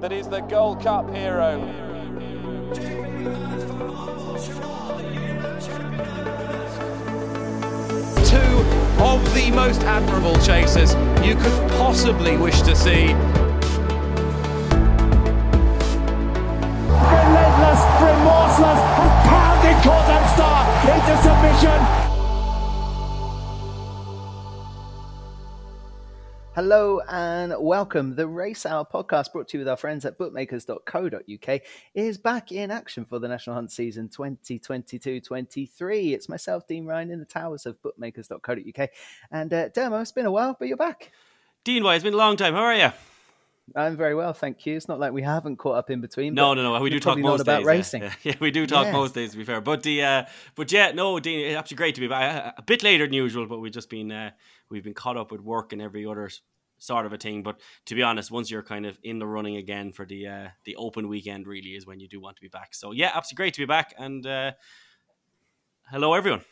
that is the Gold Cup hero. Two of the most admirable chasers you could possibly wish to see. Relentless, remorseless, and pounded Kauto Star into submission. Hello and welcome. The Race Hour podcast brought to you with our friends at bookmakers.co.uk is back in action for the National Hunt season 2022-23. It's myself, Dean Ryan, in the towers of bookmakers.co.uk. And uh, Dermo, it's been a while, but you're back. Dean White, it's been a long time. How are you? I'm very well, thank you. It's not like we haven't caught up in between. No, no, no. We do talk most about days, racing. Yeah. yeah, we do talk Yeah. most days. To be fair, but the uh, but yeah, no, Dean, it's absolutely great to be back. A bit later than usual, but we've just been uh, we've been caught up with work and every other sort of a thing. But to be honest, once you're kind of in the running again for the uh, the open weekend, really is when you do want to be back. So yeah, absolutely great to be back. And uh, hello, everyone.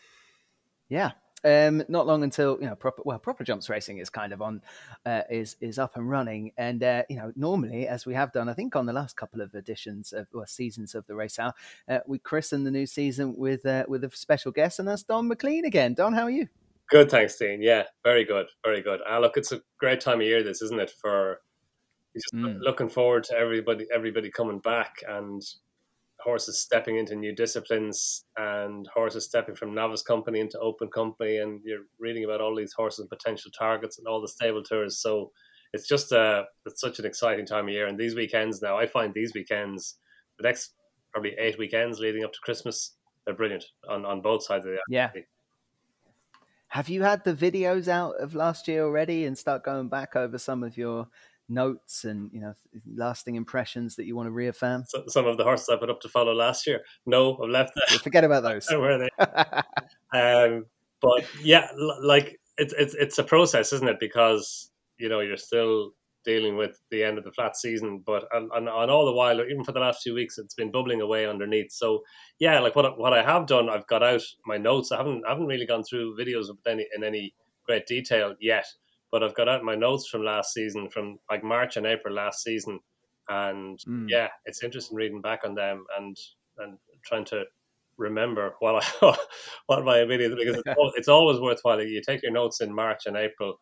Yeah. Um, not long until you know proper well proper jumps racing is kind of on uh, is is up and running and uh, you know normally as we have done I think on the last couple of editions of seasons of the race hour uh, we christen the new season with uh, with a special guest and that's Donn McClean again Don how are you Good, thanks, Dean. Yeah, very good, very good. Ah, look, it's a great time of year, this isn't it? For just Mm. looking forward to everybody, everybody coming back, and horses stepping into new disciplines, and horses stepping from novice company into open company, and you're reading about all these horses and potential targets and all the stable tours. So it's just a it's such an exciting time of year, and these weekends now, I find these weekends, the next probably eight weekends leading up to Christmas, they're brilliant on on both sides of the Yeah. Have you had the videos out of last year already and start going back over some of your notes and you know lasting impressions that you want to reaffirm So, some of the horses I put up to follow last year. No, I've left that. forget about those where they um but yeah like it's it's it's a process isn't it because you know you're still dealing with the end of the flat season but and, and, and all the while even for the last few weeks it's been bubbling away underneath so yeah like what I- what I have done I've got out my notes I haven't I haven't really gone through videos of any in any great detail yet but I've got out my notes from last season from like March and April last season and Mm. yeah it's interesting reading back on them and and trying to remember what I what my opinion because it's, al- it's always worthwhile. You take your notes in March and April,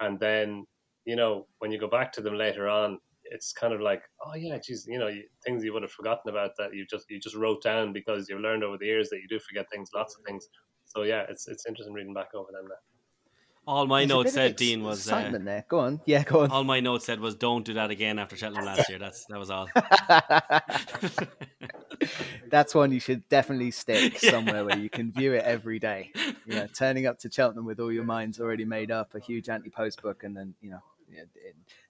and then you know when you go back to them later on, it's kind of like, oh yeah, geez, you know, things you would have forgotten about that you just you just wrote down because you've learned over the years that you do forget things, lots of things. So yeah, it's it's interesting reading back over them now. All my There's notes said, Dean, was uh, excitement there go on yeah go on all my notes said was don't do that again after Cheltenham last year. That's that was all. That's one you should definitely stick Yeah. somewhere where you can view it every day. You know, turning up to Cheltenham with all your minds already made up, a huge anti-post book, and then you know, yeah,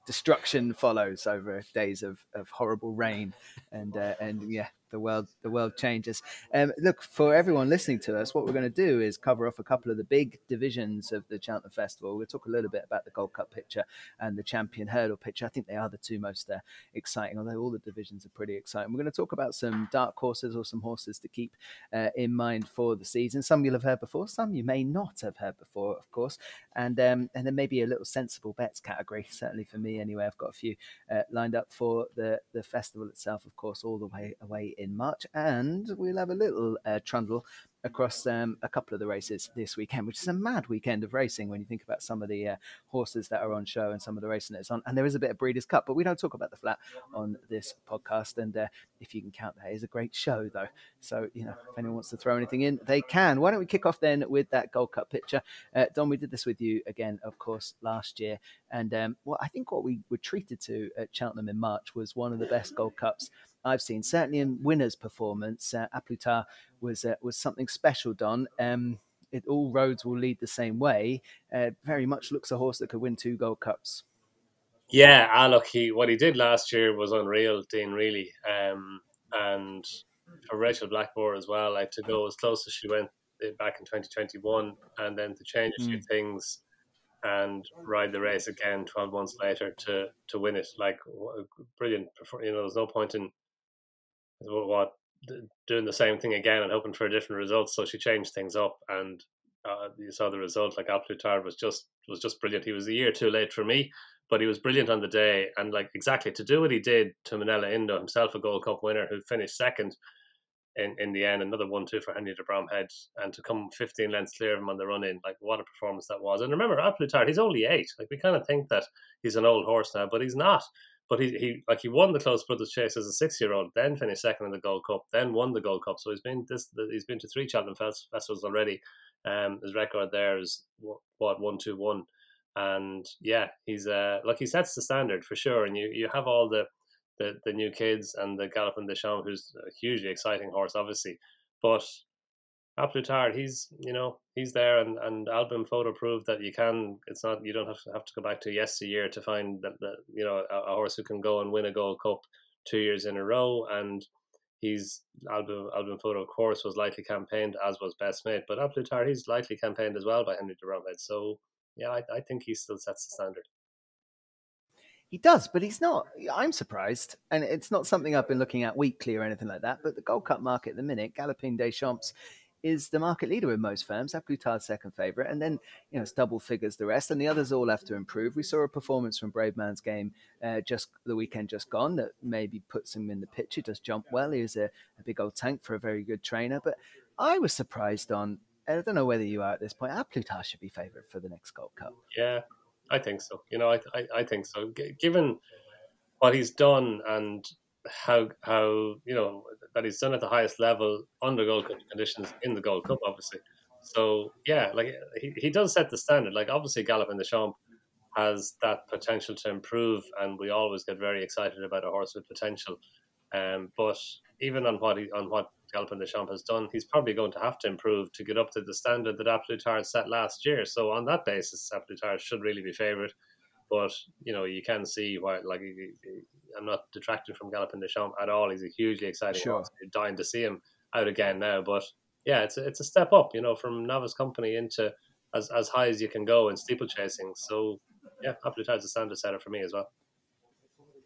destruction follows over days of, of horrible rain, and uh, and yeah, the world the world changes. Um, look for everyone listening to us. What we're going to do is cover off a couple of the big divisions of the Cheltenham Festival. We'll talk a little bit about the Gold Cup picture and the Champion Hurdle picture. I think they are the two most uh, exciting, although all the divisions are pretty exciting. We're going to talk about some dark horses or some horses to keep uh, in mind for the season. Some you'll have heard before, some you may not have heard before, of course, and um, and then maybe a little sensible bets category. Certainly for me, anyway. I've got a few uh, lined up for the the festival itself, of course, all the way away in March, and we'll have a little uh, trundle across um, a couple of the races this weekend, which is a mad weekend of racing when you think about some of the uh, horses that are on show and some of the racing that's on. And there is a bit of Breeders' Cup, but we don't talk about the flat on this podcast. And uh, if you can count that, it's a great show, though. So, you know, if anyone wants to throw anything in, they can. Why don't we kick off then with that Gold Cup picture? Uh, Don, we did this with you again, of course, last year. And um, well, I think what we were treated to at Cheltenham in March was one of the best Gold Cups I've seen, certainly in winners' performance. Uh, A Plus Tard was uh, was something special, Don. Um, it, all roads will lead the same way. Uh, very much looks a horse that could win two Gold Cups. Yeah, ah, look, he what he did last year was unreal, Dean. Really, um, and for Rachel Blackmore as well, like to go as close as she went uh, back in 2021, and then to change a few things and ride the race again 12 months later to to win it. Like brilliant. You know, there's no point in what, doing the same thing again and hoping for a different result. So she changed things up, and uh, you saw the result. Like A Plus Tard was just was just brilliant. He was a year too late for me, but he was brilliant on the day. And like exactly to do what he did to Minella Indo, himself a Gold Cup winner who finished second in, in the end, another one two for Henry de Bromhead, and to come 15 lengths clear of him on the run in, like what a performance that was. And remember, A Plus Tard, he's only eight. Like we kind of think that he's an old horse now, but he's not. But he, he like he won the Close Brothers Chase as a six year old, then finished second in the Gold Cup, then won the Gold Cup. So he's been this he's been to three Cheltenham festivals already. Um, his record there is what one two one, and yeah, he's uh like he sets the standard for sure. And you you have all the the, the new kids and the Galopin Des Champs, who's a hugely exciting horse, obviously. But A Plus Tard, he's you know he's there, and and Al Boum Photo proved that you can. It's not you don't have to have to go back to yesteryear to find that, that you know a, a horse who can go and win a Gold Cup two years in a row, and he's album Al Boum Photo of course was lightly campaigned as was best mate, but A Plus Tard he's lightly campaigned as well by Henry de Bromhead. So yeah, I, I think he still sets the standard. He does, but he's not. I'm surprised, and it's not something I've been looking at weekly or anything like that. But the Gold Cup market at the minute, Galopin Des Champs is the market leader with most firms. A Plus second favourite, and then you know it's double figures the rest, and the others all have to improve. We saw a performance from Bravemansgame uh, just the weekend just gone that maybe puts him in the picture. Does jump well. He's a, a big old tank for a very good trainer, but I was surprised on. I don't know whether you are at this point. A Plus should be favourite for the next Gold Cup. Yeah, I think so. You know, I, I, I think so. G- given what he's done and how how you know that he's done at the highest level under Gold Cup conditions in the Gold Cup, obviously. So yeah, like he, he does set the standard. Like obviously, Galopin Des Champs has that potential to improve, and we always get very excited about a horse with potential. Um, but even on what he, on what Galopin Des Champs has done, he's probably going to have to improve to get up to the standard that A Plus set last year. So on that basis, A Plus should really be favoured. But you know, you can see why. Like, I'm not detracting from Galopin Des Champs at all. He's a hugely exciting sure. horse. You're dying to see him out again now. But yeah, it's a, it's a step up. You know, from novice company into as as high as you can go in steeplechasing. So yeah, A Plus Tard's a standard setter for me as well.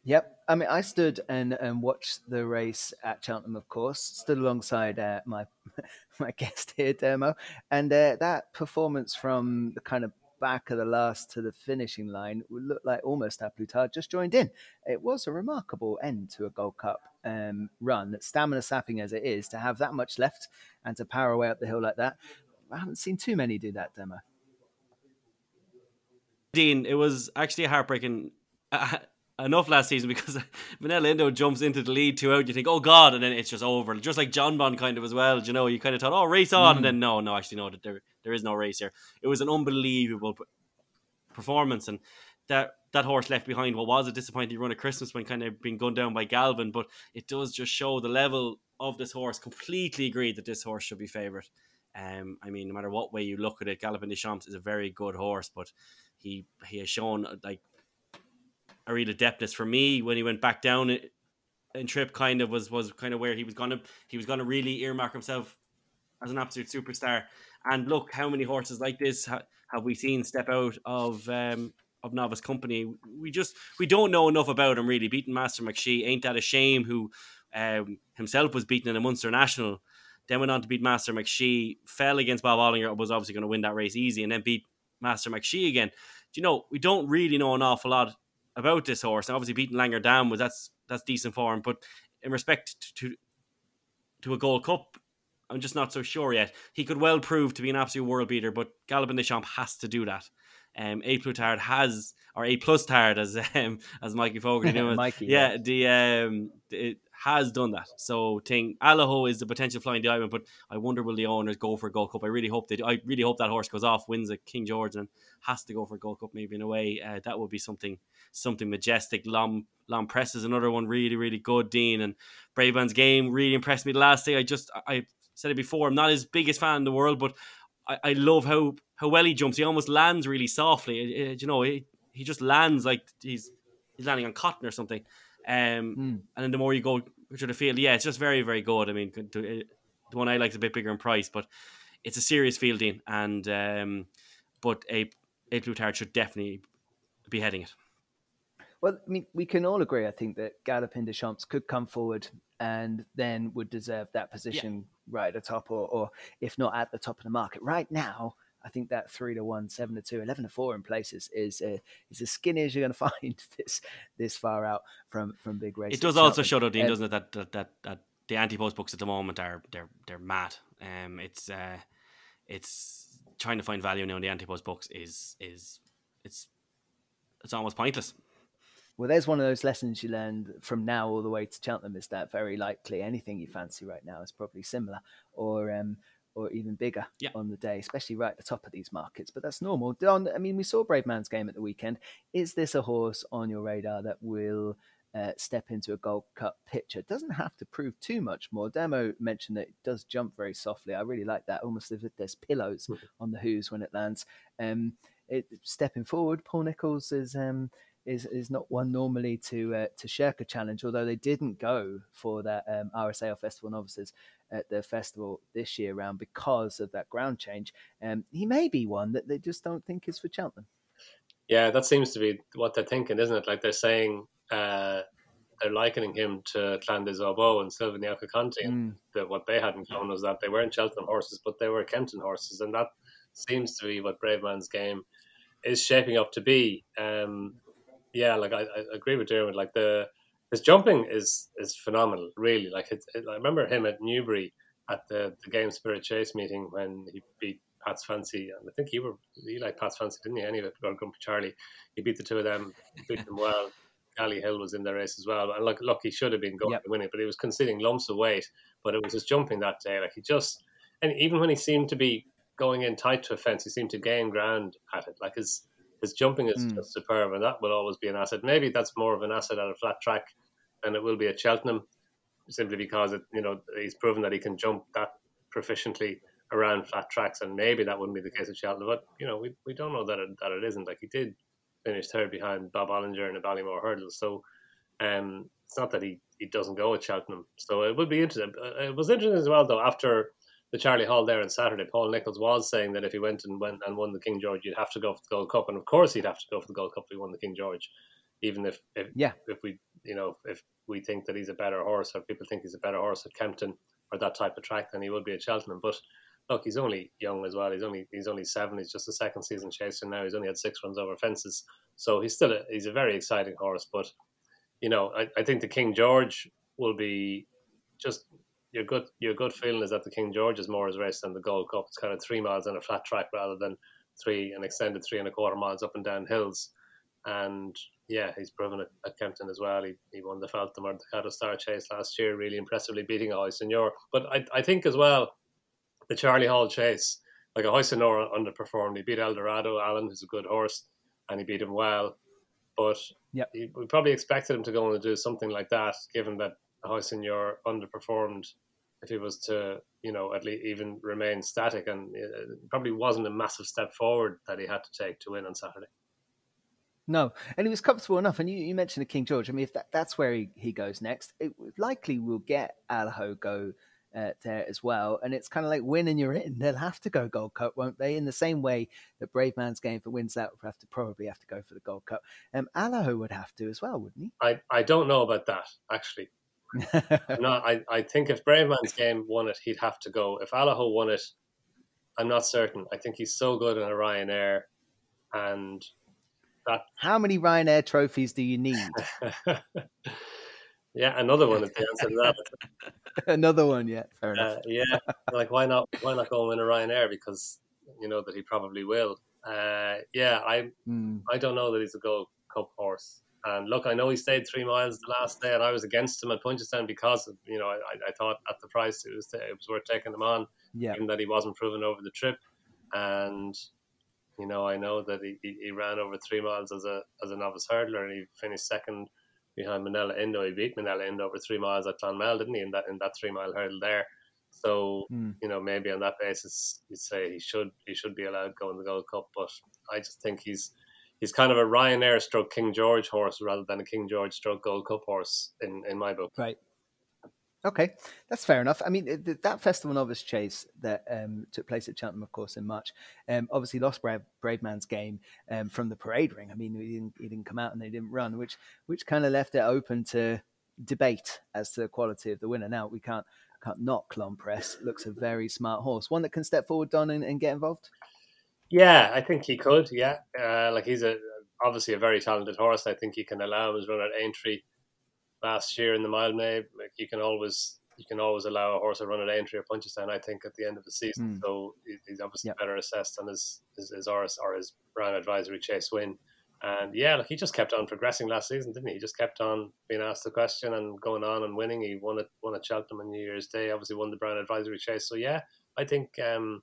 Yep. I mean, I stood and, and watched the race at Cheltenham, of course, stood alongside uh, my my guest here, Dermo. And uh, that performance from the kind of back of the last to the finishing line would look like almost A Plus just joined in. It was a remarkable end to a Gold Cup um, run, stamina sapping as it is, to have that much left and to power away up the hill like that. I haven't seen too many do that, Demo. Dean, it was actually a heartbreaking. enough last season because Minella Indo jumps into the lead two out. You think, oh god, and then it's just over. Just like Jonbon kind of as well. You know, you kind of thought, oh, race on, mm. and then no, no, actually no, there there is no race here. It was an unbelievable performance, and that that horse left behind what was a disappointing run at Christmas when kind of being gunned down by Galvin, but it does just show the level of this horse. Completely agreed that this horse should be favourite. Um, I mean, no matter what way you look at it, Galopin Des Champs is a very good horse, but he he has shown like a real adeptness for me when he went back down and trip kind of was was kind of where he was gonna he was gonna really earmark himself as an absolute superstar. And look how many horses like this ha- have we seen step out of um, of novice company? We just we don't know enough about him really. Beating master mcshee ain't that a shame who um, himself was beaten in a munster national then went on to beat master mcshee fell against bob Olinger was obviously going to win that race easy and then beat master mcshee again. Do you know we don't really know an awful lot about this horse. And obviously, beating Langer Dam was that's that's decent form. But in respect to to a Gold Cup, I'm just not so sure yet. He could well prove to be an absolute world beater, but Galopin Des Champs has to do that. Um, A Plus Tard has, or A Plus Tard as um, as Mikey Fogarty knew Mikey, yeah, yeah, the um, it has done that. So, thing Allaho is the potential flying diamond, but I wonder will the owners go for a Gold Cup? I really hope they. Do. I really hope that horse goes off, wins a King George, and has to go for a Gold Cup maybe in a way. Uh, that would be something something majestic. Long L'Homme Presse is another one really really good. Dean and Bravemansgame really impressed me the last day. I just I said it before. I'm not his biggest fan in the world, but I, I love how how well he jumps. He almost lands really softly. It, you know, he, he just lands like he's he's landing on cotton or something. Um, mm. and then the more you go to the field, yeah, it's just very very good. I mean, the one I like is a bit bigger in price, but it's a serious fielding, and um, but a a Plus Tard should definitely be heading it. Well, I mean, we can all agree, I think, that Galopin Des Champs could come forward and then would deserve that position yeah. right at the top, or, or if not at the top of the market. Right now, I think that three to one, seven to two, 11 to four in places is uh, is as skinny as you're going to find this this far out from from big races. It does also show, though, Dean, um, doesn't it, that that that, that the anti post books at the moment are they're they're mad. Um, it's uh, it's trying to find value now in the anti post books is is it's it's almost pointless. Well, there's one of those lessons you learned from now all the way to Cheltenham is that very likely anything you fancy right now is probably similar or um, or even bigger yeah. on the day, especially right at the top of these markets. But that's normal. Don, I mean, we saw Bravemansgame at the weekend. Is this a horse on your radar that will uh, step into a Gold Cup picture? Doesn't have to prove too much more. Demo mentioned that it does jump very softly. I really like that, almost as if there's pillows mm-hmm. on the hooves when it lands. Um, it, stepping forward, Paul Nicholls is. Um, is is not one normally to uh, to shirk a challenge. Although they didn't go for that um, RSAL Festival Novices at the festival this year round because of that ground change. Um, he may be one that they just don't think is for Cheltenham. Yeah, that seems to be what they're thinking, isn't it? Like they're saying uh, they're likening him to Clan des Obeaux and Silviniaco Conti. Mm. That what they hadn't known was that they weren't Cheltenham horses, but they were Kempton horses, and that seems to be what Brave Man's Bravemansgame is shaping up to be. Um, yeah, like I, I agree with Dermot. Like the his jumping is is phenomenal. Really, like it, I remember him at Newbury at the the Game Spirit Chase meeting when he beat Pat's Fancy, and I think he were he like Pat's Fancy, didn't he? Anyway, or Grumpy Charlie, he beat the two of them, beat them well. Galley Hill was in the race as well, and look, look, he should have been going yep. to win it, but he was conceding lumps of weight. But it was his jumping that day, like he just, and even when he seemed to be going in tight to a fence, he seemed to gain ground at it. Like his his jumping is mm. just superb, and that will always be an asset. Maybe that's more of an asset at a flat track than it will be at Cheltenham, simply because it, you know he's proven that he can jump that proficiently around flat tracks, and maybe that wouldn't be the case at Cheltenham. But you know, we, we don't know that it, that it isn't. Like he did finish third behind Bob Olinger in the Ballymore Hurdle, so um, it's not that he, he doesn't go at Cheltenham. So it would be interesting. Uh, it was interesting as well, though, after the Charlie Hall there on Saturday, Paul Nicholls was saying that if he went and went and won the King George, you'd have to go for the Gold Cup, and of course he'd have to go for the Gold Cup if he won the King George, even if, if yeah if we you know if we think that he's a better horse or people think he's a better horse at Kempton or that type of track than he would be at Cheltenham, but. Look, he's only young as well. He's only he's only seven. He's just a second season chaser now. He's only had six runs over fences, so he's still a, he's a very exciting horse. But you know, I, I think the King George will be just your good your good feeling is that the King George is more his race than the Gold Cup. It's kind of three miles on a flat track rather than three an extended three and a quarter miles up and down hills. And yeah, he's proven it at Kempton as well. He, he won the Feltham or the Kauto Star Chase last year, really impressively beating Ahoy Senor. But I, I think as well, the Charlie Hall Chase, like Ahoy Senor underperformed. He beat Eldorado, Allen, who's a good horse, and he beat him well. But yep. he, we probably expected him to go on and do something like that, given that Senor underperformed if he was to, you know, at least even remain static. And it probably wasn't a massive step forward that he had to take to win on Saturday. No, and he was comfortable enough. And you, you mentioned the King George. I mean, if that, that's where he, he goes next, it likely will get Allaho go uh, there as well. And it's kind of like win and you're in. They'll have to go Gold Cup, won't they? In the same way that Bravemansgame for wins that would have to probably have to go for the Gold Cup. Um, Allaho would have to as well, wouldn't he? I, I don't know about that actually no, I, I think if Bravemansgame won it, he'd have to go. If Allaho won it, I'm not certain. I think he's so good in a Ryanair, and that. How many Ryanair trophies do you need? yeah, another one is the answer to that. another one, yeah, fair enough. Uh, yeah, like why not? Why not go and win a Ryanair? Because you know that he probably will. Uh, yeah, I mm. I don't know that he's a Gold Cup horse. And look, I know he stayed three miles the last day, and I was against him at Punchestown because of, you know I, I thought at the price it was it was worth taking him on, yeah. even that he wasn't proven over the trip. And you know I know that he, he, he, ran over three miles as a as a novice hurdler, and he finished second behind Minella Indo. He beat Minella Indo over three miles at Clonmel, didn't he? In that in that three mile hurdle there. So mm. you know maybe on that basis you'd say he should he should be allowed to go in the Gold Cup, but I just think he's he's kind of a Ryanair stroke King George horse rather than a King George stroke Gold Cup horse in, in my book. Right. Okay, that's fair enough. I mean, that Festival Novice Chase that um, took place at Cheltenham, of course, in March, um, obviously lost Brave, Bravemansgame um, from the parade ring. I mean, he didn't, he didn't come out and they didn't run, which which kind of left it open to debate as to the quality of the winner. Now we can't can't knock L'Homme Presse. Looks a very smart horse, one that can step forward, Don, and, and get involved. Yeah, I think he could. Yeah, uh, like he's a obviously a very talented horse. I think you can allow him his run at Aintree last year in the Mildmay. Like you can always you can always allow a horse to run at Aintree or Punchestown. I think at the end of the season, mm. so he's obviously yep. better assessed on his his, his Oris or his Brown Advisory Chase win. And yeah, like he just kept on progressing last season, didn't he? He just kept on being asked the question and going on and winning. He won it won at Cheltenham on New Year's Day. Obviously won the Brown Advisory Chase. So yeah, I think um,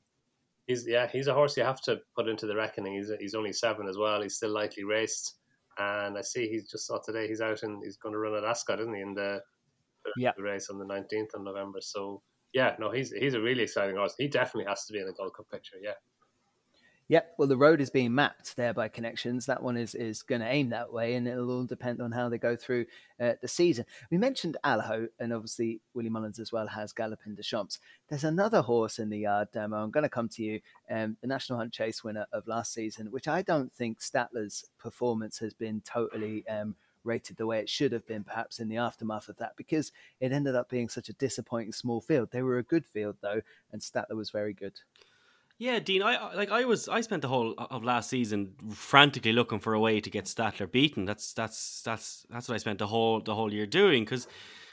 he's yeah he's a horse you have to put into the reckoning. He's he's only seven as well. He's still lightly raced, and I see he's just saw today he's out and he's going to run at Ascot, isn't he? In the, the race on the nineteenth of November. So yeah, no, he's he's a really exciting horse. He definitely has to be in the Gold Cup picture. Yeah. Yep. Well, the road is being mapped there by connections. That one is is going to aim that way, and it'll all depend on how they go through uh, the season. We mentioned Allaho, and obviously Willie Mullins as well has Galopin Des Champs. There's another horse in the yard, Demo. I'm going to come to you. Um, the National Hunt Chase winner of last season, which I don't think Stattler's performance has been totally. Um, rated the way it should have been, perhaps in the aftermath of that, because it ended up being such a disappointing small field. They were a good field though, and Stattler was very good. Yeah, Dean. I like. I was. I spent the whole of last season frantically looking for a way to get Stattler beaten. That's that's that's that's what I spent the whole the whole year doing. Because,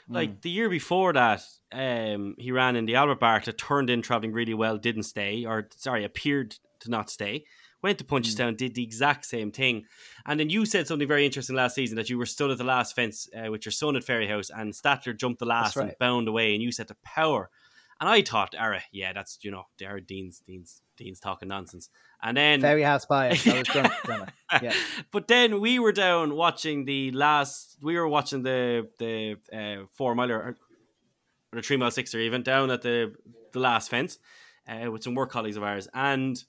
like mm. the year before that, um, he ran in the Albert Bartlett, turned in traveling really well, didn't stay, or sorry, appeared to not stay. Went to Punchestown, mm. did the exact same thing, and then you said something very interesting last season that you were stood at the last fence uh, with your son at Fairyhouse, and Stattler jumped the last right. and bound away, and you said the power and I thought, Ara, yeah, that's you know, Ara Dean's Dean's Dean's talking nonsense. And then Fairyhouse bias. I was drunk. yeah. But then we were down watching the last. We were watching the the uh, four miler or the three mile sixer even down at the the last fence uh, with some work colleagues of ours, and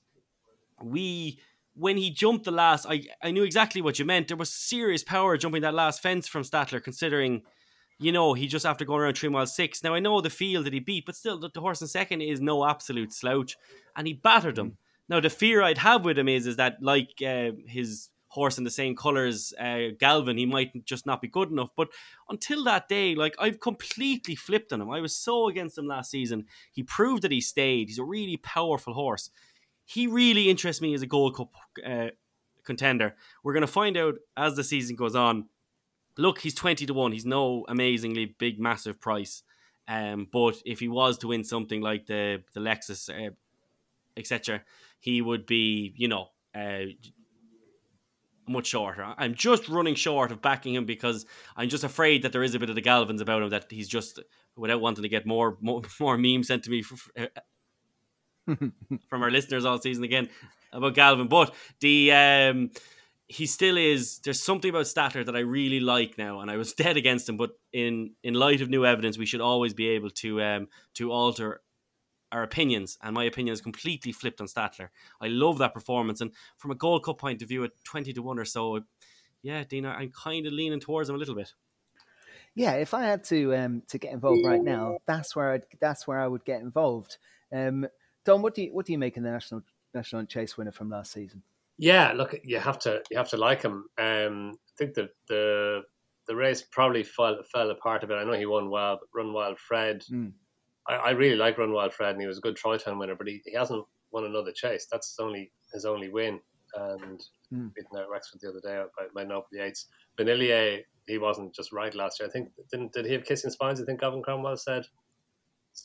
we when he jumped the last, I I knew exactly what you meant. There was serious power jumping that last fence from Stattler, considering you know, he just after going around three miles six. Now I know the field that he beat, but still, the, the horse in second is no absolute slouch, and he battered him. Mm. Now the fear I'd have with him is is that like uh, his horse in the same colours, uh, Galvin, he might just not be good enough. But until that day, like I've completely flipped on him. I was so against him last season. He proved that he stayed. He's a really powerful horse. He really interests me as a Gold Cup uh, contender. We're going to find out as the season goes on look, he's 20 to 1. He's no amazingly big, massive price. Um, but if he was to win something like the, the Lexus, uh, etc., he would be, you know, uh, much shorter. I'm just running short of backing him because I'm just afraid that there is a bit of the Galvins about him that he's just, without wanting to get more more, more memes sent to me uh, from our listeners all season again about Galvin. But the um, he still is. There's something about Stattler that I really like now, and I was dead against him. But in in light of new evidence, we should always be able to um to alter our opinions. And my opinion is completely flipped on Stattler. I love that performance, and from a Gold Cup point of view, at twenty to one or so, yeah, Dina, I'm kind of leaning towards him a little bit. Yeah, if I had to um to get involved right now, that's where I'd, that's where I would get involved. Um, Don, what do you what do you make of the national national chase winner from last season? Yeah, look, you have to you have to like him. Um, I think the the the race probably fell fell apart a bit. I know he won well, but Run Wild Fred. Mm. I, I, really like Run Wild Fred, and he was a good Troytown winner, but he, he hasn't won another chase. That's his only his only win, and mm. beaten out Wexford the other day by, by the Eights. Vanillier, he wasn't just right last year. I think didn't did he have kissing spines? I think Gavin Cromwell said.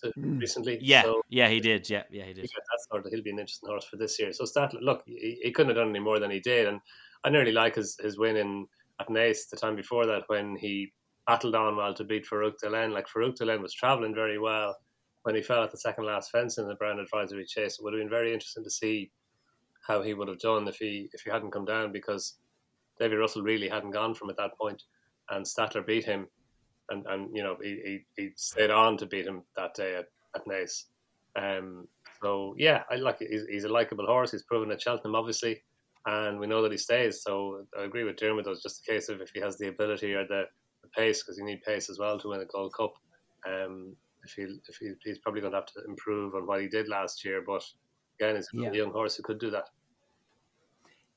Hmm. recently. Yeah, so, yeah, he did. Yeah, yeah, he did. Yeah, that's sort of he'll be an interesting horse for this year. So Stattler, look, he, he, couldn't have done any more than he did, and I nearly like his his win in at Naas the time before that when he battled on well to beat Farouk D'Alene. Like Farouk D'Alene was travelling very well when he fell at the second last fence in the Brown Advisory Chase. It would have been very interesting to see how he would have done if he if he hadn't come down because David Russell really hadn't gone from at that point, and Statler beat him and and you know he he, he stayed on to beat him that day at at Naas. Um, so yeah, I like he's, he's a likable horse. He's proven at Cheltenham, obviously, and we know that he stays. So I agree with Dermot. It's just a case of if he has the ability or the, the pace, because you need pace as well to win a Gold Cup. Um, if he if he, he's probably going to have to improve on what he did last year, but again, he's yeah. a young horse who could do that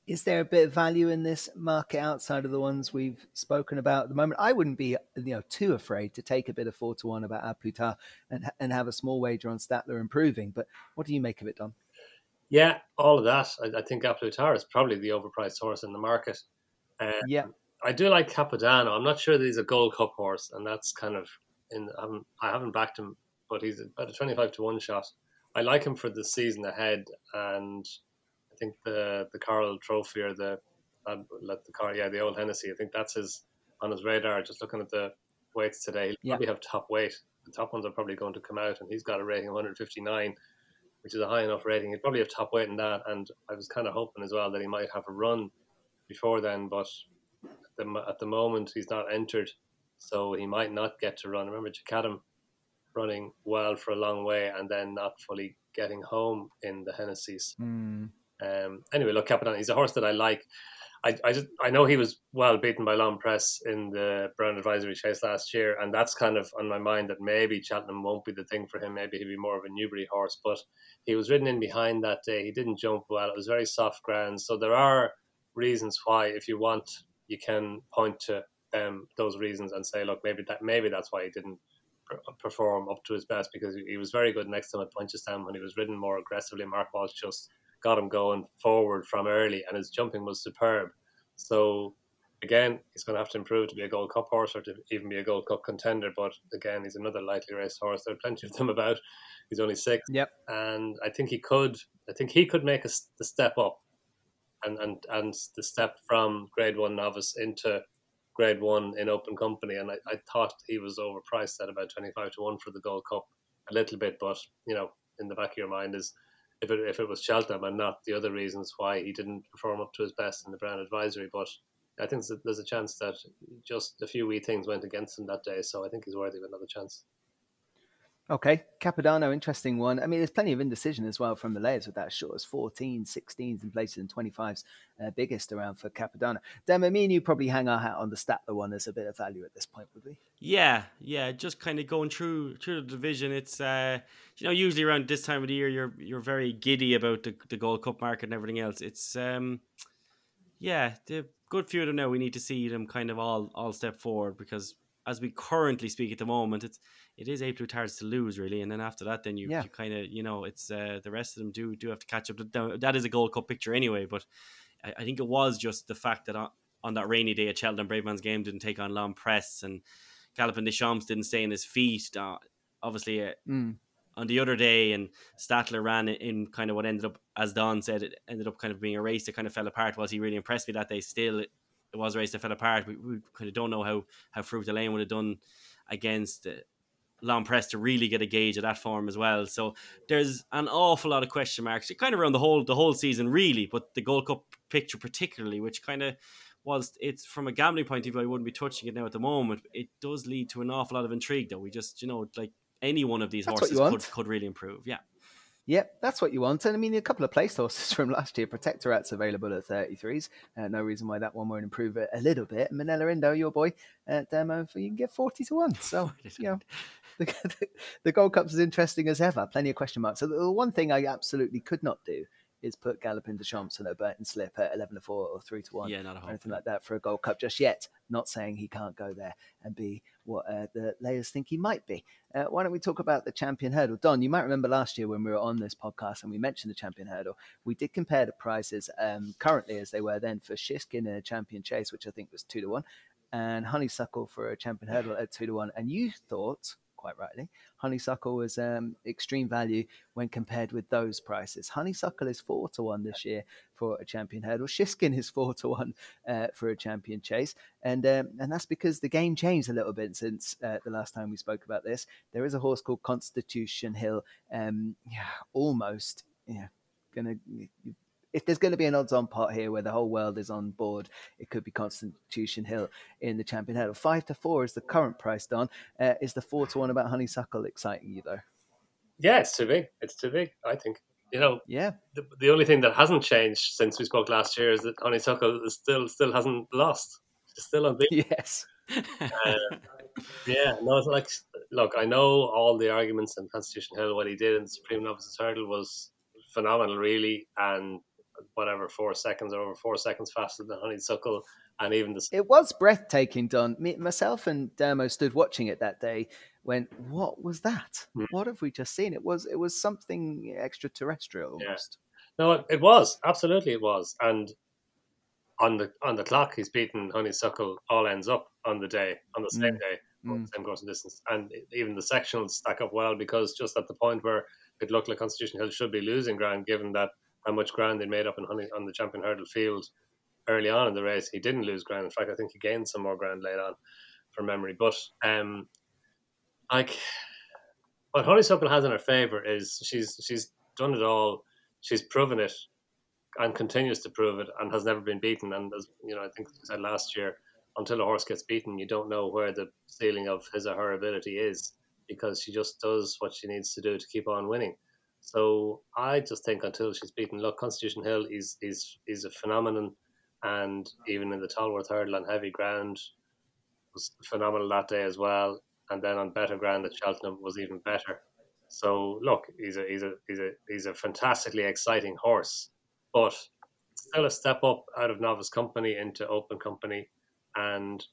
is there a bit of value in this market outside of the ones we've spoken about at the moment? I wouldn't be, you know, too afraid to take a bit of four to one about A and and have a small wager on Stattler improving. But what do you make of it, Don? Yeah, all of that. I, I think A is probably the overpriced horse in the market. Um, yeah, I do like Capodanno. I'm not sure that he's a Gold Cup horse, and that's kind of in. I haven't, I haven't backed him, but he's about a 25 to one shot. I like him for the season ahead, and think the the Coral Trophy or the let the car, yeah, the old Hennessy. I think that's his on his radar. Just looking at the weights today, he'll Yeah. probably have top weight. The top ones are probably going to come out, and he's got a rating of 159, which is a high enough rating. He'd probably have top weight in that, and I was kind of hoping as well that he might have a run before then, but at the, at the moment he's not entered, so he might not get to run. Remember Jacadam running well for a long way and then not fully getting home in the Hennessy's. Mm. Um, anyway, look, Capitan, he's a horse that I like. I, I, just, I know he was well beaten by L'Homme Presse in the Brown Advisory Chase last year, and that's kind of on my mind that maybe Cheltenham won't be the thing for him. Maybe he'll be more of a Newbury horse, but he was ridden in behind that day. He didn't jump well. It was very soft ground. So there are reasons why, if you want, you can point to um, those reasons and say, look, maybe that maybe that's why he didn't per- perform up to his best because he was very good next time at Punchestown when he was ridden more aggressively. Mark Walsh just got him going forward from early, and his jumping was superb. So again, he's going to have to improve to be a Gold Cup horse or to even be a Gold Cup contender. But again, he's another lightly raced horse. There are plenty of them about. He's only six, Yep. and I think he could. I think he could make a the step up, and and and the step from Grade One novice into Grade One in open company. And I, I thought he was overpriced at about twenty five to one for the Gold Cup, a little bit. But you know, in the back of your mind is if it if it was Cheltenham and not the other reasons why he didn't perform up to his best in the Brown Advisory. But I think there's a, there's a chance that just a few wee things went against him that day. So I think he's worthy of another chance. Okay, Capodanno, interesting one. I mean, there's plenty of indecision as well from the layers with that short as 14, 16s in places and 25s uh, biggest around for Capodanno. Demo, me and you probably hang our hat on the Stattler one as a bit of value at this point, would we? Yeah, yeah, just kind of going through through the division. It's uh, you know usually around this time of the year you're you're very giddy about the the Gold Cup market and everything else. It's um, yeah, the good few of them now. We need to see them kind of all all step forward because as we currently speak at the moment, it's it is A Plus Tards to lose really, and then after that, then you, Yeah. you kind of you know it's uh, the rest of them do do have to catch up. That- is a Gold Cup picture anyway, but I, I think it was just the fact that on, on that rainy day at Cheltenham, Bravemansgame didn't take on L'Homme Presse and Galopin Deschamps didn't stay in his feet. Uh, obviously, uh, Mm. on the other day, and Stattler ran in, in kind of what ended up, as Don said, it ended up kind of being a race that kind of fell apart. Was he really impressed me that day? Still, it was a race that fell apart. We, we kind of don't know how how Farouk D'Alene would have done against. L'Homme Presse to really get a gauge of that form as well. So there's an awful lot of question marks, kind of around the whole the whole season, really. But the Gold Cup picture, particularly, which kind of whilst it's from a gambling point of view, I wouldn't be touching it now at the moment. It does lead to an awful lot of intrigue, though. We just, you know, like any one of these That's horses could, could really improve. Yeah. Yep, that's what you want. And I mean, a couple of place horses from last year. Protectorat's available at 33s. Uh, no reason why that one won't improve it a little bit. Minella Indo, your boy, at demo, for you can get 40 to 1. So, you know, the, the Gold Cup's as interesting as ever. Plenty of question marks. So, the one thing I absolutely could not do is put Gallopin Champs and a Burton Slip at 11 to 4 or 3 to 1 Yeah, not a or anything like that for a Gold Cup just yet. Not saying he can't go there and be what uh, the layers think he might be. Uh, why don't we talk about the champion hurdle? Don, you might remember last year when we were on this podcast and we mentioned the champion hurdle. We did compare the prices um, currently as they were then for Shishkin in a champion chase, which I think was two to one, and Honeysuckle for a champion hurdle at two to one. And you thought, quite rightly, Honeysuckle was um, extreme value when compared with those prices. Honeysuckle is four to one this year for a champion hurdle. Shishkin is four to one uh, for a champion chase, and um, and that's because the game changed a little bit since uh, the last time we spoke about this. There is a horse called Constitution Hill, um, yeah, almost, yeah, gonna. If there's going to be an odds-on pot here where the whole world is on board, it could be Constitution Hill in the champion hurdle. Five to four is the current price. Don uh, is the four to one about Honeysuckle exciting you though? Yeah, it's too big. It's too big. I think. You know, Yeah, the, the only thing that hasn't changed since we spoke last year is that Honeysuckle is still still hasn't lost. It's still unbeaten. yes, Uh, yeah, no, it's like look, I know all the arguments in Constitution Hill. What he did in the Supreme Novices Hurdle was phenomenal, really, and whatever four seconds or over four seconds faster than Honeysuckle, and even the it was breathtaking. Don, Me, myself and Dermo stood watching it that day. Went, what was that? Hmm. What have we just seen? It was it was something extraterrestrial Yeah. No, it, it was absolutely it was, and on the on the clock, he's beaten Honeysuckle all ends up on the day on the same Mm. day, Mm. same course and distance, and even the sectionals stack up well because just at the point where it looked like Constitution Hill should be losing ground, given that how much ground they made up in on the champion hurdle field early on in the race, he didn't lose ground. In fact, I think he gained some more ground late on, from memory. But um, like what Honeysuckle has in her favour is she's she's done it all. She's proven it and continues to prove it and has never been beaten. And as you know, I think I said last year, until a horse gets beaten, you don't know where the ceiling of his or her ability is because she just does what she needs to do to keep on winning. So I just think until she's beaten, look, Constitution Hill is is is a phenomenon, and even in the Tolworth hurdle on heavy ground was phenomenal that day as well. And then on better ground at Cheltenham was even better. So look, he's a he's a he's a he's a fantastically exciting horse, but still a step up out of novice company into open company, and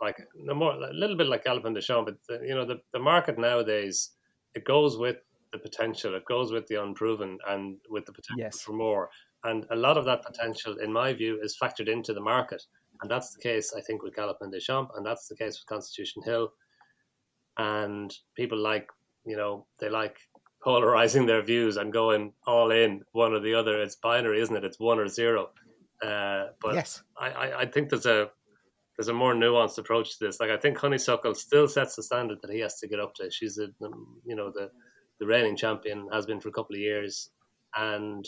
like no more a little bit like Galopin de Champ, but the, you know the, the market nowadays it goes with the potential, it goes with the unproven, and with the potential Yes. for more. And a lot of that potential, in my view, is factored into the market, and that's the case I think with Galopin de Champ, and that's the case with Constitution Hill, and people like you know they like polarizing their views and going all in one or the other. It's binary, isn't it? It's one or zero. Uh, but yes. I, I, I think there's a there's a more nuanced approach to this. Like I think Honeysuckle still sets the standard that he has to get up to. She's a you know the the reigning champion has been for a couple of years, and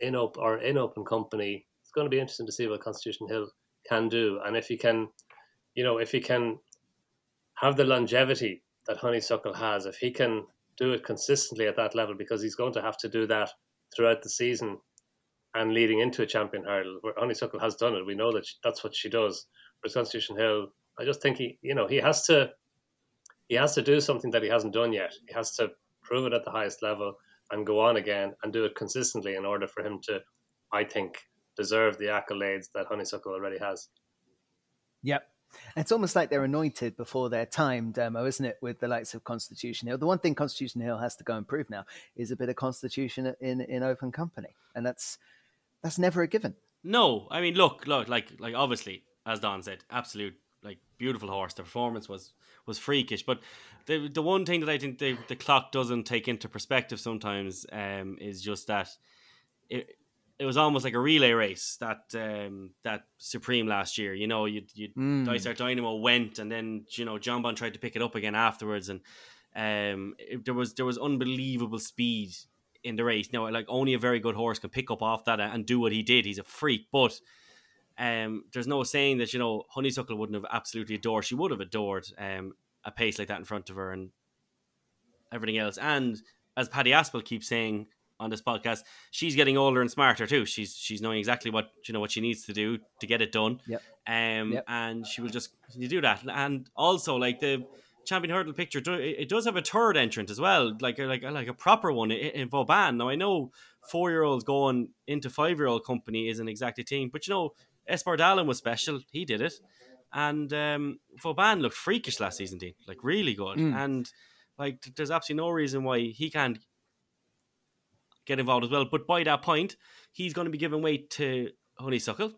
in op- or in open company, it's going to be interesting to see what Constitution Hill can do, and if he can, you know, if he can have the longevity that Honeysuckle has, if he can do it consistently at that level, because he's going to have to do that throughout the season and leading into a champion hurdle, where Honeysuckle has done it. We know that she, that's what she does. But Constitution Hill, I just think he, you know, he has to, he has to do something that he hasn't done yet. He has to prove it at the highest level and go on again and do it consistently in order for him to, I think, deserve the accolades that Honeysuckle already has. Yep. It's almost like they're anointed before their time, Demo, isn't it? With the likes of Constitution Hill. The one thing Constitution Hill has to go and prove now is a bit of Constitution in, in open company. And that's that's never a given. No, I mean, look, look, like, like obviously, as Don said, absolute, like, beautiful horse. The performance was was freakish, but the the one thing that I think the the clock doesn't take into perspective sometimes um, is just that it it was almost like a relay race that um, that Supreme last year. You know, you you Mm. Dynamo went, and then you know Jonbon tried to pick it up again afterwards, and um, it, there was there was unbelievable speed in the race. Now, like only a very good horse can pick up off that and do what he did. He's a freak, but um, there's no saying that you know Honeysuckle wouldn't have absolutely adored. She would have adored um, a pace like that in front of her and everything else. And as Paddy Aspel keeps saying on this podcast, she's getting older and smarter too. She's she's knowing exactly what you know what she needs to do to get it done. Yep. Um, Yep. and she will just do that. And also, like the champion hurdle picture, it does have a third entrant as well, like a, like like a proper one in, Vauban. Now I know four year olds going into five year old company isn't exactly a thing, but you know Espoir d'Allen was special. He did it. And um, Vauban looked freakish last season, Dean. Like really good. Mm. And like there's absolutely no reason why he can't get involved as well. But by that point, he's going to be giving weight to Honeysuckle.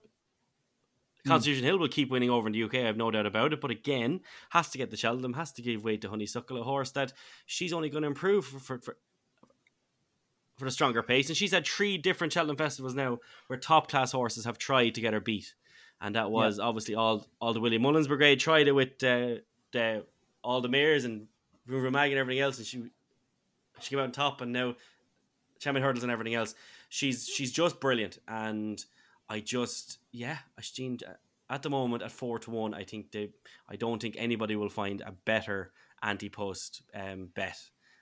Constitution Hill will keep winning over in the UK, I have no doubt about it. But again, has to get the Cheltenham, has to give way to Honeysuckle, a horse that she's only going to improve for, for, for, the stronger pace. And she's had three different Cheltenham festivals now where top class horses have tried to get her beat. And that was obviously all all the William Mullins Brigade tried it with uh, the all the mares and Ruva Mag and everything else, and she she came out on top. And now champion hurdles and everything else. She's she's just brilliant, and I just yeah, I think at the moment at four to one, I think they I don't think anybody will find a better anti post um, bet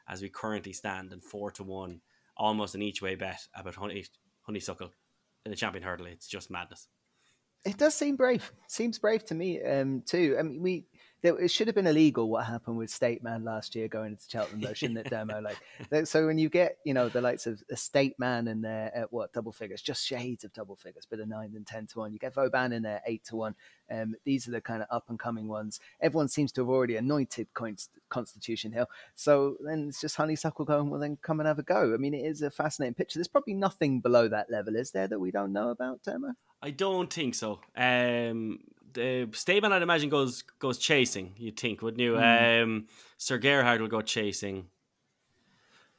as we currently stand, and four to one, almost an each way bet about honey, honeysuckle in the champion hurdle. It's just madness. It does seem brave. Seems brave to me um, too. I mean, we it should have been illegal what happened with State Man last year going into Cheltenham, though, shouldn't it, Demo? Like, so when you get, you know, the likes of a State Man in there at what double figures, just shades of double figures, bit of nine and ten to one. You get Vauban in there eight to one. Um, these are the kind of up and coming ones. Everyone seems to have already anointed Constitution Hill, so then it's just Honeysuckle going. Well, then come and have a go. I mean, it is a fascinating picture. There's probably nothing below that level, is there, that we don't know about, Demo? I don't think so. Um, the State Man I'd imagine goes goes chasing. You'd think, wouldn't you? Mm. Um, Sir Gerhard will go chasing.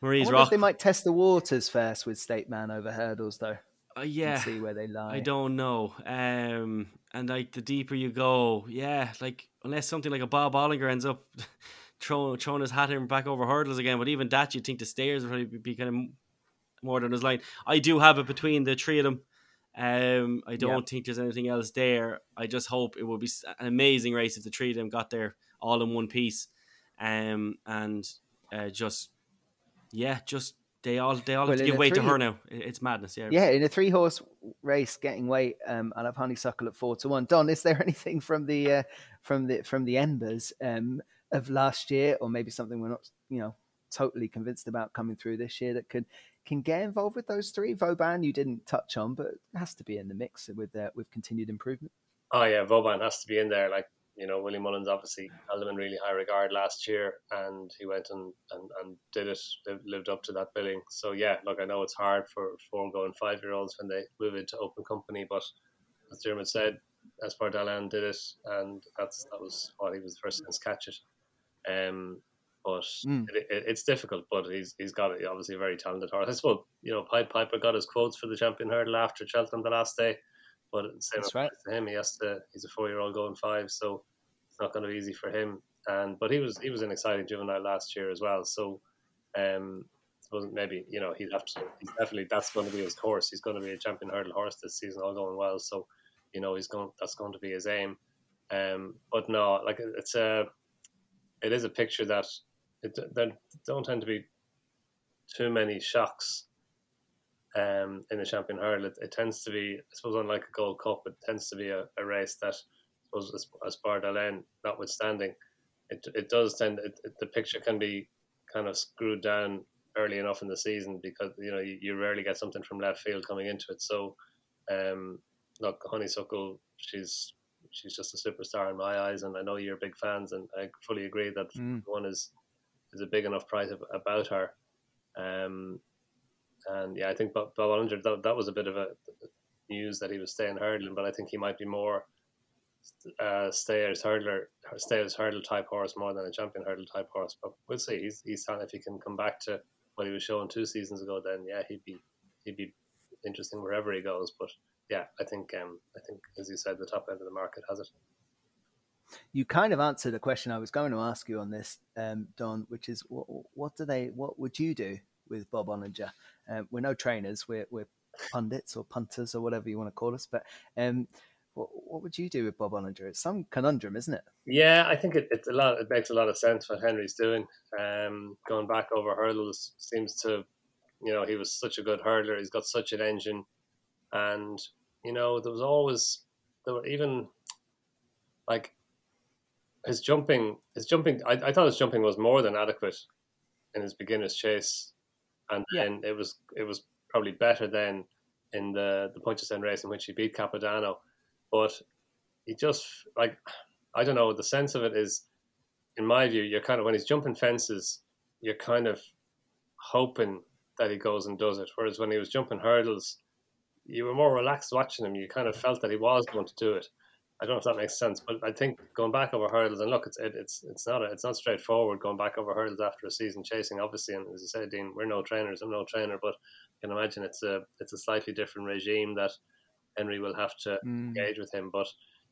Marie's Rock. they might test the waters first with State Man over hurdles, though. Uh, yeah, see where they lie. I don't know. Um, and like the deeper you go, yeah, like unless something like a Bob Olinger ends up throwing throwing his hat in back over hurdles again, but even that, you'd think the stairs would probably be kind of more than his line. I do have it between the three of them. Um, I don't yeah. think there's anything else there. I just hope it will be an amazing race if the three of them got there all in one piece. Um, and uh, just yeah, just they all they all well, have to give weight three, to her now. It's madness. Yeah, yeah. In a three horse race, getting weight, um, I'll have Honeysuckle at four to one. Don, is there anything from the uh, from the from the embers um, of last year, or maybe something we're not you know totally convinced about coming through this year that could can get involved with those three. Vauban, you didn't touch on, but has to be in the mix with uh, with continued improvement. Oh yeah, Vauban has to be in there. Like you know, Willie Mullins obviously held him in really high regard last year, and he went and, and, and did it, lived up to that billing. So yeah, look, I know it's hard for four going five year olds when they move into open company, but as Dermot said, Espoir d'Allen did it, and that's that was what he was the first to catch it. Um, but mm. it, it, it's difficult. But he's he's got obviously a very talented horse. I suppose you know Pied Piper got his quotes for the champion hurdle after Cheltenham the last day, but same That's right. to him. He has to. He's a four year old going five, so it's not going to be easy for him. And but he was he was an exciting juvenile last year as well. So um, suppose maybe you know he'd have to. He's definitely that's going to be his course. He's going to be a champion hurdle horse this season, all going well. So you know he's going. That's going to be his aim. Um, but no, like it's a, it is a picture that there don't tend to be too many shocks um, in the champion hurdle. It, it, tends to be, I suppose, unlike a Gold Cup, it tends to be a, a race that, I suppose, as, as Bar notwithstanding, it, it does tend, it, it, the picture can be kind of screwed down early enough in the season because, you know, you, you rarely get something from left field coming into it. So, um, look, Honeysuckle, she's she's just a superstar in my eyes, and I know you're big fans, and I fully agree that mm. one is is a big enough price about her. Um, and yeah, I think Bob, Bob Olinger, that, that was a bit of a news that he was staying hurdling, but I think he might be more uh, stayers hurdler, stayers hurdle type horse more than a champion hurdle type horse. But we'll see. He's he's if he can come back to what he was showing two seasons ago. Then yeah, he'd be he'd be interesting wherever he goes. But yeah, I think um, I think as you said, the top end of the market has it you kind of answered a question I was going to ask you on this, um, Don, which is what, what do they, what would you do with Bob Olinger? Um, we're no trainers, we're, we're pundits or punters or whatever you want to call us, but um, what, what would you do with Bob Olinger? It's some conundrum, isn't it? Yeah, I think it, it's a lot. It makes a lot of sense what Henry's doing. Um, going back over hurdles seems to, you know, he was such a good hurdler. He's got such an engine, and you know, there was always there were even like his jumping, his jumping, I, I thought his jumping was more than adequate in his beginner's chase, and yeah. then it was it was probably better than in the the Punchestown race in which he beat Capodanno, but he just like I don't know the sense of it is, in my view, you're kind of when he's jumping fences, you're kind of hoping that he goes and does it, whereas when he was jumping hurdles, you were more relaxed watching him. You kind of felt that he was going to do it. I don't know if that makes sense, but I think going back over hurdles and look, it's it, it's it's not a, it's not straightforward going back over hurdles after a season chasing. Obviously, and as you said, Dean, we're no trainers. I'm no trainer, but I can imagine it's a it's a slightly different regime that Henry will have to mm. engage with him. But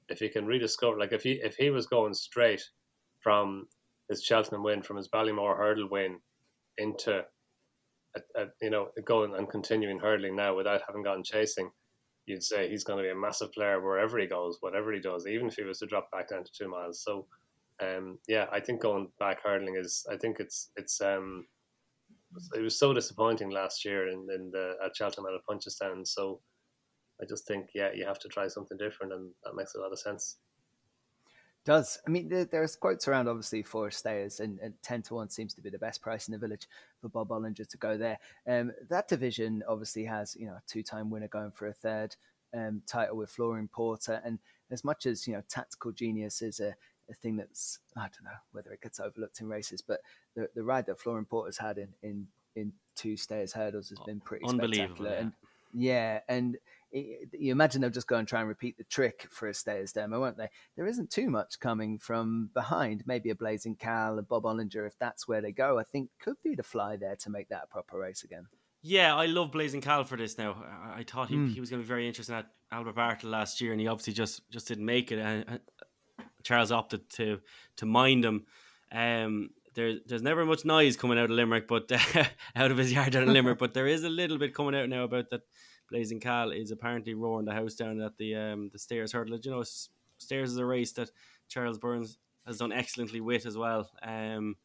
if he can rediscover, like if he if he was going straight from his Cheltenham win, from his Ballymore hurdle win, into a, a, you know going and continuing hurdling now without having gone chasing you'd say he's going to be a massive player wherever he goes, whatever he does, even if he was to drop back down to two miles. So, um, yeah, I think going back hurdling is, I think it's it's um, it was so disappointing last year in, in the at Cheltenham at Punchestown. So, I just think yeah, you have to try something different, and that makes a lot of sense. Does I mean there, there's quotes around obviously for stayers and, and, ten to one seems to be the best price in the village for Bob Olinger to go there. Um, that division obviously has you know a two time winner going for a third um, title with Flooring Porter, and as much as you know tactical genius is a, a thing that's I don't know whether it gets overlooked in races, but the, the ride that Flooring Porter's had in in in two stayers hurdles has been pretty unbelievable. Yeah. And yeah, and it, you imagine they'll just go and try and repeat the trick for a stayers demo, won't they? There isn't too much coming from behind. Maybe a Blazing Khal, a Bob Olinger, if that's where they go. I think could be the fly there to make that a proper race again. Yeah, I love Blazing Khal for this now. I, thought he, mm. he was going to be very interesting at Albert Bartlett last year, and he obviously just just didn't make it. And Charles opted to to mind him. Um, there, there's never much noise coming out of Limerick, but uh, out of his yard out of Limerick, but there is a little bit coming out now about that. Blazing Khal is apparently roaring the house down at the um the stayers hurdle. You know, stairs is a race that Charles Byrnes has done excellently with as well. Um,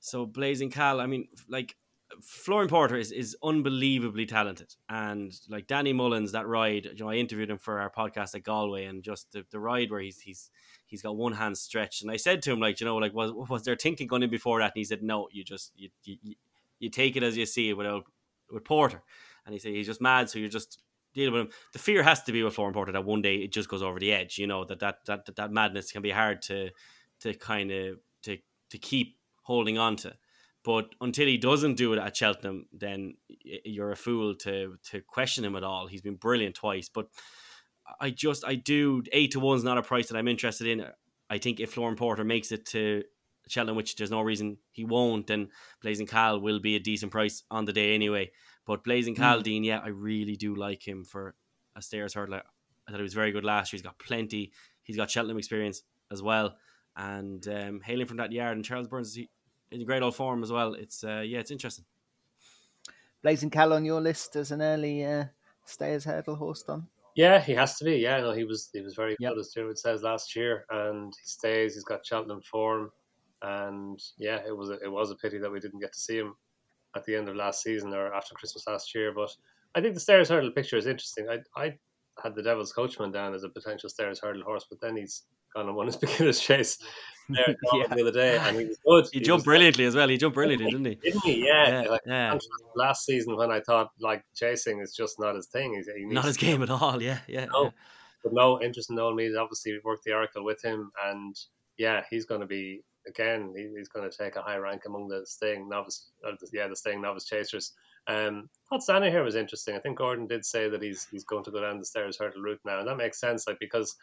so Blazing Khal, I mean, like Flooring Porter is, is unbelievably talented, and like Danny Mullins, that ride, you know, I interviewed him for our podcast at Galway, and just the, the ride where he's he's he's got one hand stretched, and I said to him like, you know, like was was there thinking going in before that? And he said, no, you just you you, you take it as you see it without with Porter, and he said he's just mad, so you're just dealing with him. The fear has to be with Flooring Porter that one day it just goes over the edge, you know, that that that that, that madness can be hard to to kind of to to keep holding on to. But until he doesn't do it at Cheltenham, then you're a fool to to question him at all. He's been brilliant twice, but I just I do eight to one's not a price that I'm interested in. I think if Flooring Porter makes it to Cheltenham, which there's no reason he won't, then Blazing Khal will be a decent price on the day anyway. But Blazing Khal, mm. Yeah, I really do like him for a stayers hurdler. I thought he was very good last year. He's got plenty. He's got Cheltenham experience as well, and um, hailing from that yard. And Charles Byrnes, he, in great old form as well. It's uh, yeah, it's interesting. Blazing Khal on your list as an early uh, stayers hurdle horse, Don? Yeah, he has to be. Yeah, no, he was he was very yep. good as Stuart says last year, and he stays. He's got Cheltenham form, and yeah, it was a, it was a pity that we didn't get to see him at the end of last season or after Christmas last year. But I think the Stayers hurdle picture is interesting. I I had the Devil's Coachman down as a potential Stayers hurdle horse, but then he's gone and won his beginner's chase there yeah. the other day, and he was good. He, he jumped brilliantly good. as well. He jumped brilliantly, didn't he? Didn't he? Yeah. yeah, like, yeah. Last season, when I thought like chasing is just not his thing, he's, he not his game at all. Yeah, yeah. No, yeah. but no interest in Noel Meade. Obviously, we worked the Oracle with him, and yeah, he's going to be again. He, he's going to take a high rank among the staying novice. The, yeah, the staying novice chasers. Um, thought Zanahiyr was interesting. I think Gordon did say that he's he's going to go down the stayers hurdle route now, and that makes sense. Like because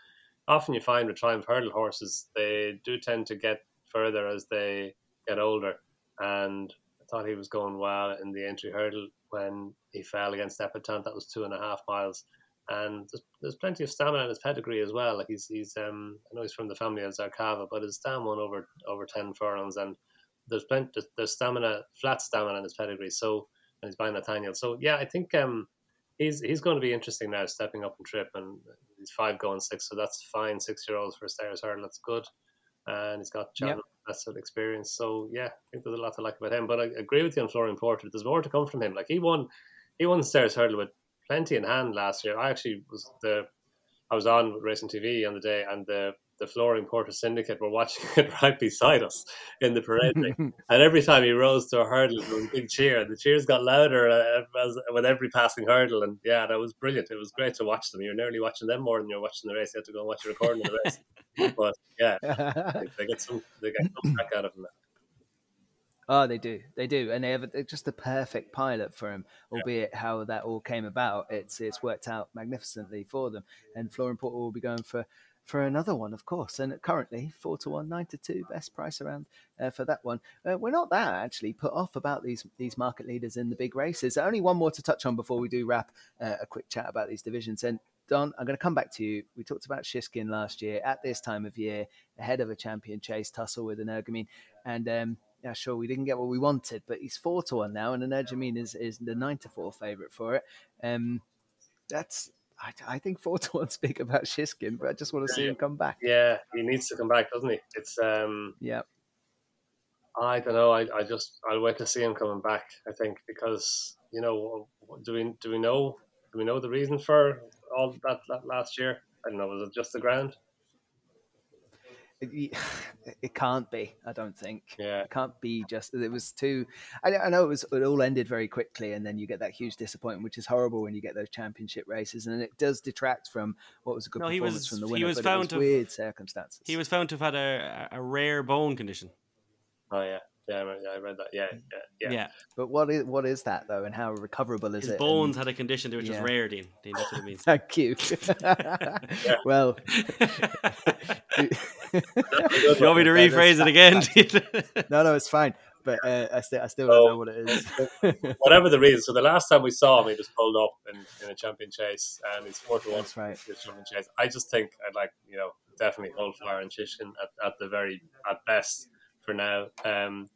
often you find with triumph hurdle horses, they do tend to get further as they get older. And I thought he was going well in the Aintree hurdle when he fell against Epatante. That was two and a half miles. And there's, there's plenty of stamina in his pedigree as well. Like he's he's um I know he's from the family of Zarkava, but his dam won over over ten furlongs, and there's plenty there's stamina, flat stamina in his pedigree. So and he's by Nathaniel. So yeah, I think um he's he's going to be interesting now, stepping up in trip, and he's five going six, so that's fine. Six year olds for a stayers hurdle, that's good, and he's got yep. that's sort of experience. So yeah, I think there's a lot to like about him. But I agree with you on Flooring Porter. There's more to come from him. Like he won, he won the stayers hurdle with plenty in hand last year. I actually was the, I was on Racing TV on the day, and the the Flooring Porter Syndicate were watching it right beside us in the parade and every time he rose to a hurdle, was a big cheer. The cheers got louder uh, as, with every passing hurdle. And yeah, that was brilliant. It was great to watch them. You're nearly watching them more than you're watching the race. You have to go and watch a recording of the race. but yeah, they get some, they get some back out of them. Oh, they do, they do, and they have just the perfect pilot for him. Albeit yeah. how that all came about, it's it's worked out magnificently for them. And Flooring Porter will be going for for another one, of course. And currently, four to one, nine to two, best price around uh, for that one. Uh, we're not that actually put off about these these market leaders in the big races. Only one more to touch on before we do wrap uh, a quick chat about these divisions. And Don, I'm going to come back to you. We talked about Shishkin last year at this time of year, ahead of a champion chase tussle with Energumene, and um, yeah, sure, we didn't get what we wanted, but he's four to one now, and Energumene is is the nine to four favorite for it. Um, that's I, I think four to one's big about Shishkin, but I just want to see him come back. Yeah, he needs to come back, doesn't he? It's um, yeah. I don't know. I, I just I'll wait to see him coming back. I think because you know do we do we know do we know the reason for all that, that last year? I don't know. Was it just the ground? It, it can't be. I don't think. Yeah. It can't be just. It was too. I, I know it was. It all ended very quickly, and then you get that huge disappointment, which is horrible when you get those championship races, and it does detract from what was a good No, he performance was- from the he was but found it to was have- weird circumstances. He was found to have had a, a rare bone condition. Oh yeah, yeah, I read, yeah, I read that. Yeah, yeah, yeah. Yeah, But what is what is that though, and how recoverable is his it? bones And- had a condition to which yeah. is rare, Dean. Dean, that's what it means. Thank you. Well, Do you want me to rephrase it again? No, no, it's fine. But uh, I still, I still Oh. don't know what it is. Whatever the reason. So the last time we saw him, he was pulled up in, in a champion chase, and he's four to one. That's right. This champion chase. I just think I'd like you know definitely hold fire and Shishkin at, at the very at best for now. Um,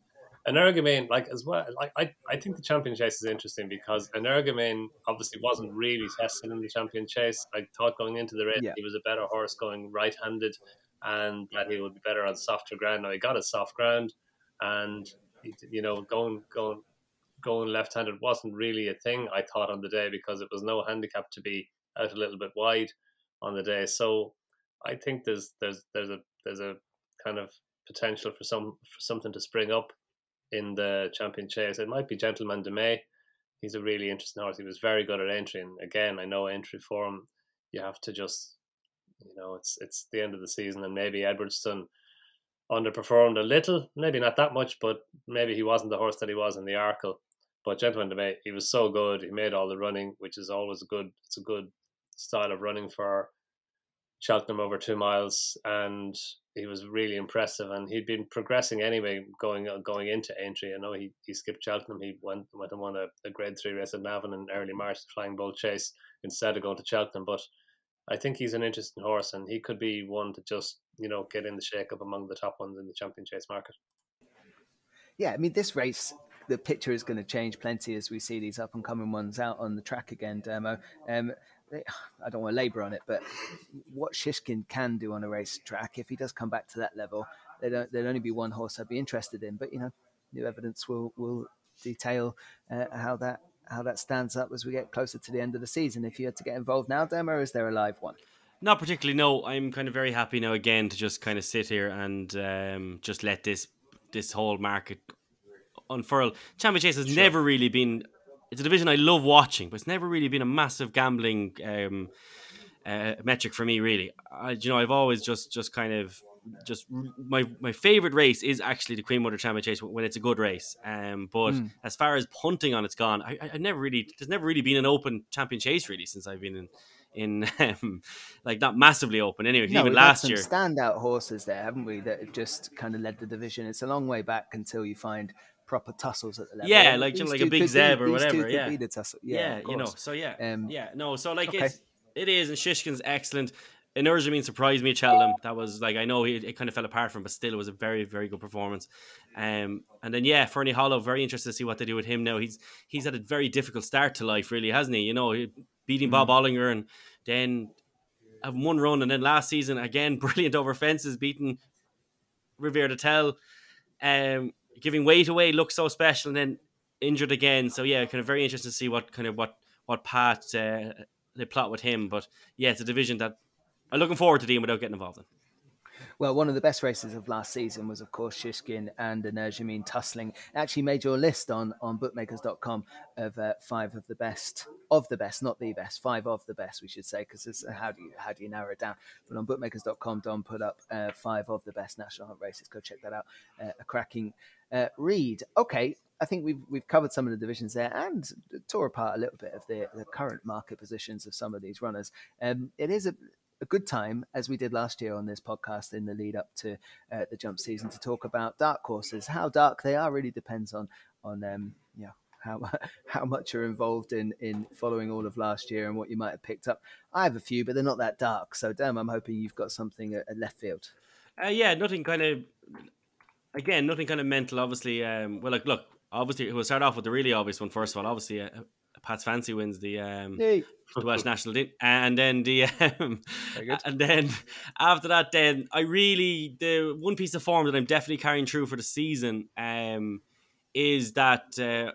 like as well, like I, I think the champion chase is interesting because Energumene obviously wasn't really tested in the champion chase. I thought going into the race Yeah. he was a better horse going right handed and that he would be better on softer ground. Now he got a soft ground and you know, going going going left handed wasn't really a thing I thought on the day because it was no handicap to be out a little bit wide on the day. So I think there's there's there's a there's a kind of potential for some for something to spring up in the champion chase. It might be Gentleman De Mee. He's a really interesting horse. He was very good at Aintree, and again, I know Aintree form. You have to just, you know, it's it's the end of the season, and maybe Edwardstone underperformed a little, maybe not that much, but maybe he wasn't the horse that he was in the Arkle. But Gentleman De Mee, he was so good. He made all the running, which is always good. It's a good style of running for Cheltenham over two miles, and he was really impressive. And he'd been progressing anyway, going going into Aintree. I know he, he skipped Cheltenham. He went went and won a, a Grade Three race at Navan in early March, the Flyingbolt Chase, instead of going to Cheltenham. But I think he's an interesting horse, and he could be one to just you know get in the shake up among the top ones in the champion chase market. yeah, I mean, this race, the picture is going to change plenty as we see these up and coming ones out on the track again, Demo. Um, I don't want to labour on it, but what Shishkin can do on a race track, if he does come back to that level, they don't, there'd only be one horse I'd be interested in. But you know, new evidence will will detail uh, how that how that stands up as we get closer to the end of the season. If you had to get involved now, Demo, is there a live one? Not particularly. No, I'm kind of very happy now again to just kind of sit here and um, just let this this whole market unfurl. Champion Chase has never really been. It's a division I love watching, but it's never really been a massive gambling um, uh, metric for me. Really, I, you know, I've always just just kind of just my my favorite race is actually the Queen Mother Champion Chase when it's a good race. Um, but Mm. as far as punting on, it's gone. I, I, never really there's never really been an open Champion Chase really since I've been in in um, like not massively open anyway. No, even last some year, standout horses there, haven't we? That have just kind of led the division. It's a long way back until you find proper tussles at the level. Yeah, like, you know, these like a big could be- Zeb or whatever, yeah. be the tussle. yeah, Yeah, you know, so yeah, Um, yeah, no, so like okay. it's it is, and Shishkin's excellent. Energumene surprised me at Cheltenham. That was like I know he, it kind of fell apart from, but still it was a very very good performance. Um, and then yeah, Ferny Hollow, very interested to see what they do with him now. He's he's had a very difficult start to life, really, hasn't he? You know, beating Bob Mm. Olinger and then having one run, and then last season again, brilliant over fences, beating Riviere d'Etel, um, giving weight away, looks so special, and then injured again. So yeah, kind of very interesting to see what kind of what what path uh, they plot with him. But yeah, it's a division that I'm looking forward to dealing without getting involved in. Well, one of the best races of last season was, of course, Shishkin and Energumene tussling. Actually made your list on, on bookmakers.com of uh, five of the best, of the best, not the best, five of the best, we should say, because how do you how do you narrow it down? But on bookmakers.com, Don put up uh, five of the best national hunt races. Go check that out. Uh, a cracking uh, read. Okay, I think we've we've covered some of the divisions there and tore apart a little bit of the, the current market positions of some of these runners. Um, it is a a good time, as we did last year on this podcast in the lead up to uh, the jump season, to talk about dark courses. How dark they are really depends on on um, know how how much you're involved in in following all of last year and what you might have picked up. I have a few, but they're not that dark. So, damn, I'm hoping you've got something at, at left field. Uh, yeah, nothing kind of again, nothing kind of mental. Obviously, um, well, like look, obviously we'll start off with the really obvious one first of all. Obviously, uh, Pat's Fancy wins the um, the Welsh national team, and then the um, and then after that, then I really the one piece of form that I'm definitely carrying through for the season um, is that uh,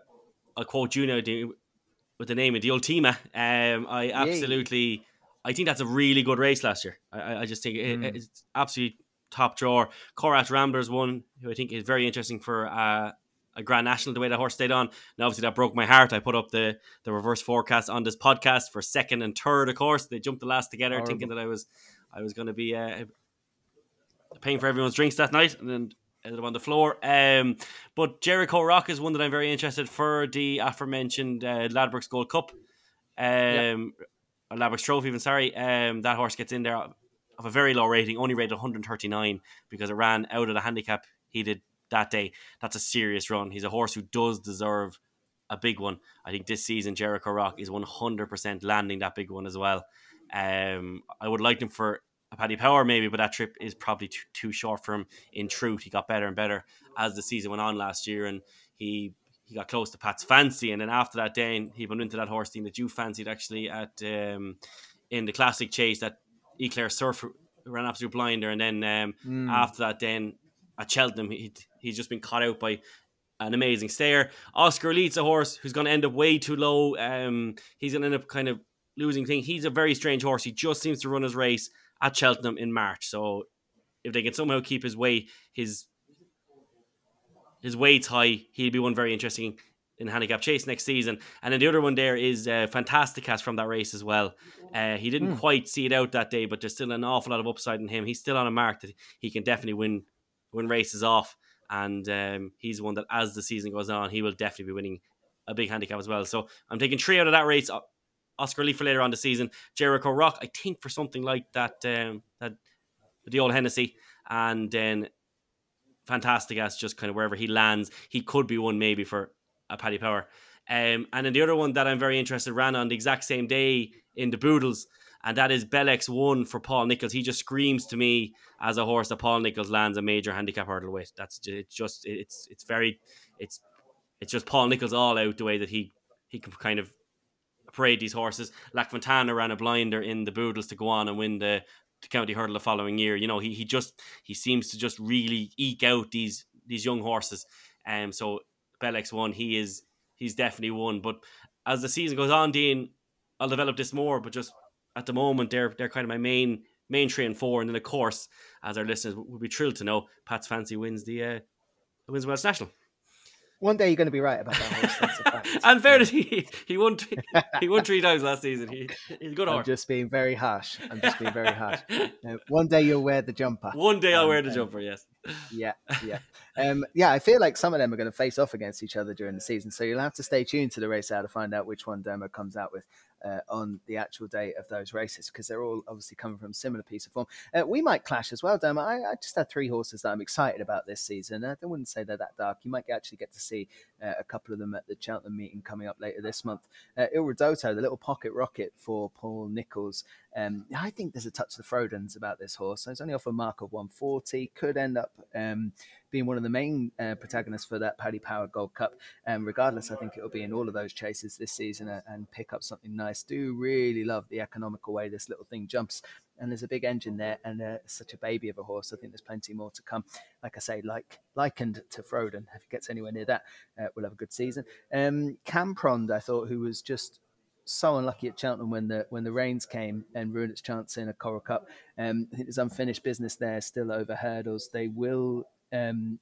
I'll quote the, with the name of the Ultima. Um, I absolutely, I think that's a really good race last year. I, I- I just think it, Mm. it's absolutely top drawer. Corach Ramblers one, who I think is very interesting for uh, a Grand National. The way that horse stayed on, and obviously that broke my heart. I put up the the reverse forecast on this podcast for second and third. Of course, they jumped the last together, Horrible. thinking that I was I was going to be uh, paying for everyone's drinks that night, and then ended up on the floor. Um, but Gericault Roque is one that I'm very interested for the aforementioned uh, Ladbrokes Gold Cup. Um, yep. Ladbrokes Trophy, even sorry. Um, that horse gets in there of a very low rating, only rated 139 because it ran out of the handicap he did that day. That's a serious run. He's a horse who does deserve a big one. I think this season Gericault Roque is 100% landing that big one as well. Um, I would like him for a Paddy Power maybe, but that trip is probably too, too short for him. In truth, he got better and better as the season went on last year, and he he got close to Pat's fancy, and then after that, day he went into that horse team that you fancied actually at um, in the classic chase that Eclair Surf ran absolute blinder, and then um, mm. after that, then at Cheltenham, he he's just been caught out by an amazing stayer. Oscar Elite's a horse who's going to end up way too low. Um, he's going to end up kind of losing thing. He's a very strange horse. He just seems to run his race at Cheltenham in March. So if they can somehow keep his way his his weight's high, he'll be one very interesting in handicap chase next season. And then the other one there is uh, Fantastikas from that race as well. Uh, he didn't mm. quite see it out that day, but there's still an awful lot of upside in him. He's still on a mark that he can definitely win win races off, and um, he's one that as the season goes on, he will definitely be winning a big handicap as well. So I'm taking three out of that race. Oscar Lee for later on the season. Gericault Roque, I think for something like that, um, that the old Hennessy, and then fantastic as just kind of wherever he lands, he could be one maybe for a Paddy Power. Um, and then the other one that I'm very interested ran on the exact same day in the Boodles, and that is Bellex One for Paul Nicholls. He just screams to me as a horse that Paul Nicholls lands a major handicap hurdle with. That's just, it's just it's it's very it's it's just Paul Nicholls all out the way that he he can kind of parade these horses. Lac Fontana ran a blinder in the Boodles to go on and win the, the county hurdle the following year. You know, he he just he seems to just really eke out these these young horses. Um, so Bellex one, he is he's definitely one. But as the season goes on, Dean, I'll develop this more. But just at the moment, they're they're kind of my main main three and four. And then of course, as our listeners would be thrilled to know, Pat's Fancy wins the uh, wins Welsh National. One day you're going to be right about that and fairness, he he won he won three times last season. He, he's a good I'm horse. just being very harsh. I'm just being very harsh. Uh, one day you'll wear the jumper. One day I'll wear the um, jumper. Yes. Yeah, yeah, um, yeah. I feel like some of them are going to face off against each other during the season, so you'll have to stay tuned to the race out to find out which one Demo comes out with uh, on the actual day of those races because they're all obviously coming from similar piece of form. Uh, we might clash as well, Demo. I, I, just had three horses that I'm excited about this season. I wouldn't say they're that dark. You might actually get to see uh, a couple of them at the Cheltenham meeting coming up later this month. Uh, Il Ridoto, the little pocket rocket for Paul Nicholls. Um, I think there's a touch of the Frodons about this horse. So it's only off a mark of 140. Could end up um, being one of the main uh, protagonists for that Paddy Power Gold Cup. And regardless, I think it'll be in all of those chases this season and, and pick up something nice. Do really love the economical way this little thing jumps. And there's a big engine there, and uh, such a baby of a horse. I think there's plenty more to come. Like I say, like likened to Frodon, if he gets anywhere near that, uh, we'll have a good season. Um, Camprond, I thought, who was just so unlucky at Cheltenham when the when the rains came and ruined its chance in a Coral Cup. Um, I think there's unfinished business there still over hurdles. They will um,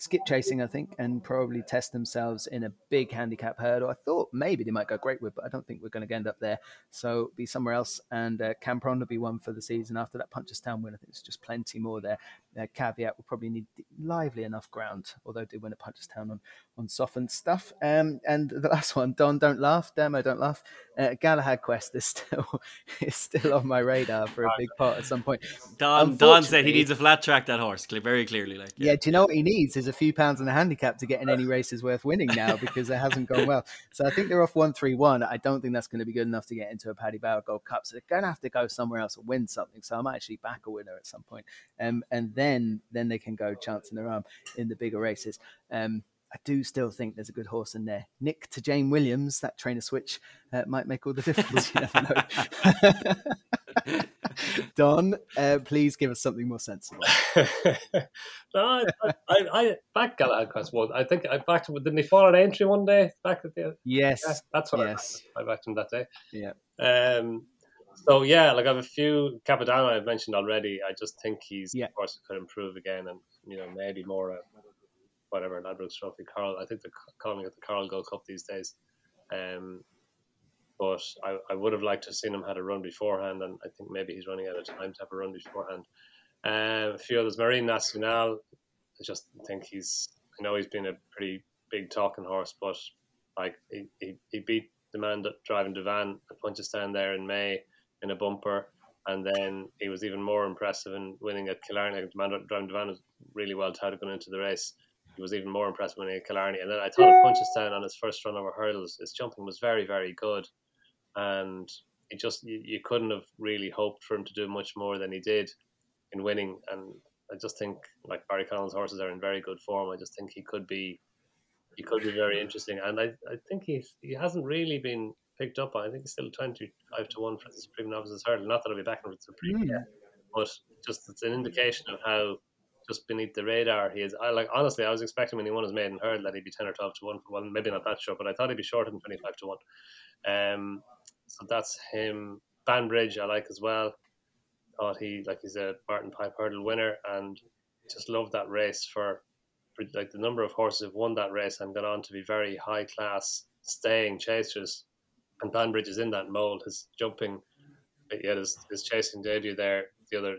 skip chasing, I think, and probably test themselves in a big handicap hurdle. I thought maybe they might go Greatwood, but I don't think we're going to end up there. So be somewhere else. And uh, Camprond will be one for the season after that Punchestown win. I think there's just plenty more there. Uh, caveat will probably need lively enough ground, although they win at Punchestown on, on softened stuff. Um, and the last one, Don, don't laugh. Demo, don't laugh. Uh, Galahad Quest is still is still on my radar for a big part at some point. Don, Don said he needs a flat track that horse, very clearly. Like yeah. yeah, do you know what he needs? Is a few pounds in a handicap to get in any races worth winning now because it hasn't gone well. So I think they're off one three one. I don't think that's going to be good enough to get into a Paddy Power Gold Cup. So they're going to have to go somewhere else and win something. So I might actually back a winner at some point. Um, and then then they can go chance in their arm in the bigger races. Um, I do still think there's a good horse in there. Nick to Jane Williams, that trainer switch uh, might make all the difference. you never know. Don, uh, please give us something more sensible. no, I, I, I backed Galahad Quest one. I think I backed him. Didn't he fall an Aintree one day? Back at the yes, yeah, that's what yes. I. I backed him that day. Yeah. Um, So yeah, like I have a few Capodanno I've mentioned already. I just think he's Yeah. of course could improve again, and you know maybe more uh, whatever Ladbrokes Trophy, Carl. I think they're calling it the Coral Gold Cup these days. Um, but I, I would have liked to have seen him had a run beforehand, and I think maybe he's running out of time to have a run beforehand. Um, a few others, Marine Nationale. I just think he's. I know he's been a pretty big talking horse, but like he, he, he beat the man that driving Devan at Punchestown there in May in a bumper, and then he was even more impressive in winning at Killarney. The man that driving Devan was really well touted going into the race. He was even more impressive winning at Killarney, and then I thought at Punchestown on his first run over hurdles, his jumping was very very good, and it just you, you couldn't have really hoped for him to do much more than he did in winning. And I just think like Barry Connell's horses are in very good form. I just think he could be he could be very interesting. And I, I think he's he hasn't really been picked up on. I think he's still twenty five to one for the Supreme Novices Hurdle. Not that I'll be back the Supreme yet, but just it's an indication of how just beneath the radar he is. I like honestly, I was expecting when he won his maiden hurdle that he'd be ten or twelve to one for one. Maybe not that short, but I thought he'd be shorter than twenty five to one. Um, so that's him. Banbridge, I like as well. Thought he like he's a Martin Pipe hurdle winner, and just love that race for, for like the number of horses who've won that race and gone on to be very high class staying chasers. And Banbridge is in that mold. His jumping, uh, he had his, his chasing debut there the other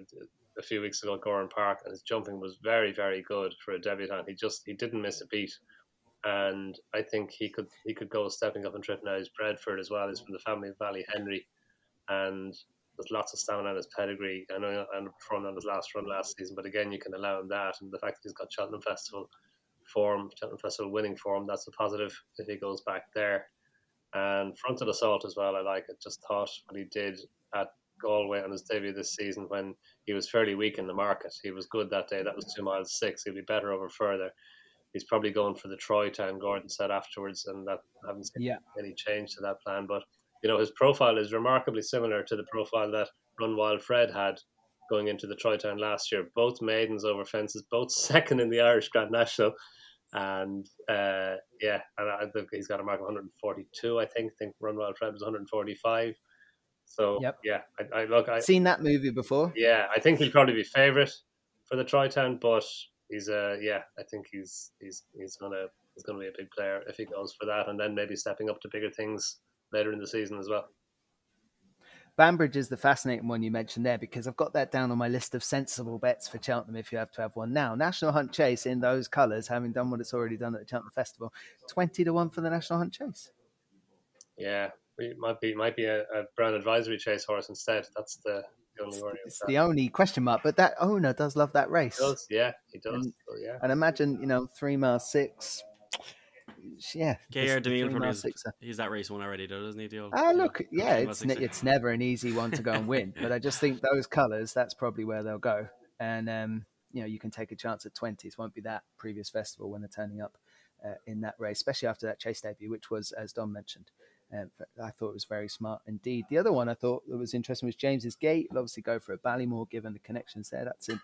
a few weeks ago at Gowran Park, and his jumping was very very good for a debutant. He just he didn't miss a beat and I think he could he could go stepping up and tripping out his Bradford as well. He's from the family of Valley Henry, and there's lots of stamina in his pedigree. I know he underperformed on his last run last season, but again, you can allow him that, and the fact that he's got Cheltenham Festival form, Cheltenham Festival winning form, that's a positive if he goes back there. And Frontal Assault as well. I like it. Just thought what he did at Galway on his debut this season when he was fairly weak in the market. He was good that day. That was two miles six. He'll be better over further he's probably going for the Troytown. Gordon said afterwards, and that I haven't seen Yeah. any change to that plan. But you know, his profile is remarkably similar to the profile that Run Wild Fred had going into the Troytown last year. Both maidens over fences, both second in the Irish Grand National, and uh, yeah, and I think he's got a mark of 142. I think. I think Run Wild Fred was 145. So Yep. yeah, I, I look. I, Seen that movie before? yeah, I think he'll probably be favourite for the Troytown, but he's uh yeah, I think he's he's he's gonna he's gonna be a big player if he goes for that, and then maybe stepping up to bigger things later in the season as well. Banbridge is the fascinating one you mentioned there because I've got that down on my list of sensible bets for Cheltenham if you have to have one now. National Hunt Chase in those colours, having done what it's already done at the Cheltenham Festival, 20 to 1 for the National Hunt Chase. Yeah, it might be might be a, a Brown Advisory Chase horse instead. That's the, the only worry. It's the only question mark, but that owner does love that race. He does, yeah, he does. And- so, yeah, And imagine, you know, three mile six. Yeah. KR Demille probably mile he's that race one already, though, doesn't he? Old, Ah, look, yeah, it's ne- it's never an easy one to go and win, but I just think those colours, that's probably where they'll go, and um, you know, you can take a chance at twenties. Won't be that previous festival when they're turning up uh, in that race, especially after that chase debut, which was, as Don mentioned, uh, I thought it was very smart indeed. The other one I thought that was interesting was James's Gate. He'll obviously go for a Ballymore given the connections there. That's in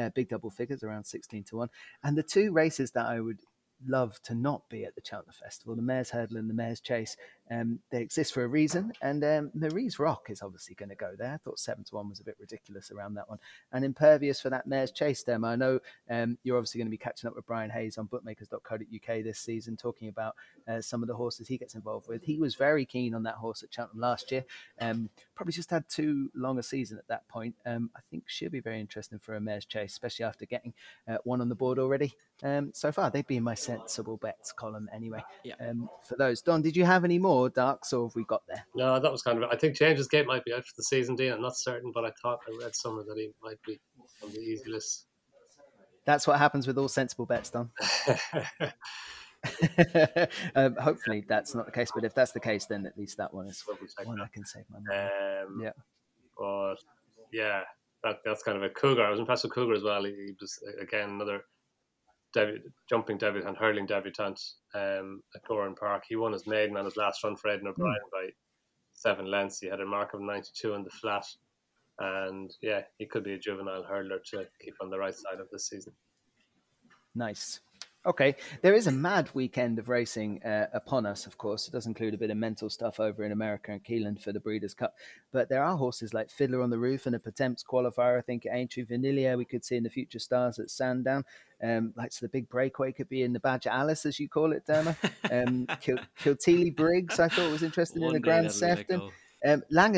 uh, big double figures, around sixteen to one. And the two races that I would love to not be at the Cheltenham Festival, the Mare's Hurdle and the Mare's Chase. Um, they exist for a reason, and um, Marie's Rock is obviously going to go there. I thought seven to one was a bit ridiculous around that one, and impervious for that Mare's Chase demo. I know um, you're obviously going to be catching up with Brian Hayes on bookmakers.co.uk this season, talking about uh, some of the horses he gets involved with. He was very keen on that horse at Cheltenham last year. Um, probably just had too long a season at that point. Um, I think she'll be very interesting for a Mare's Chase, especially after getting uh, one on the board already um, so far. They'd be in my sensible bets column anyway. Yeah. Um, for those, Don, did you have any more darks, or have we got there? no, that was kind of. I think James's Gate might be out for the season, Dean. I'm not certain, but I thought I read somewhere that he might be on the easy list. That's what happens with all sensible bets, Don. um, hopefully that's not the case, but if that's the case, then at least that one is one. I can save my money. Um, Yeah. But yeah, that, that's kind of a cougar. I was impressed with Cougar as well. He, he was again another debut, jumping debutant, hurling debutant um, at Gowran Park. He won his maiden on his last run for Aidan O'Brien by seven lengths. He had a mark of 92 in the flat. And yeah, he could be a juvenile hurler to keep on the right side of this season. Nice. Okay, there is a mad weekend of racing uh, upon us, of course. It does include a bit of mental stuff over in America and Keeneland for the Breeders' Cup. But there are horses like Fiddler on the Roof and a Pertemps qualifier, I think, at Aintree Vanilla, we could see in the Future Stars at Sandown. Um, like so the big breakaway could be in the Badger Ales, as you call it, Derma. Um, Kil- Kilteely Briggs, I thought was interested in the Grand Sefton. Um, not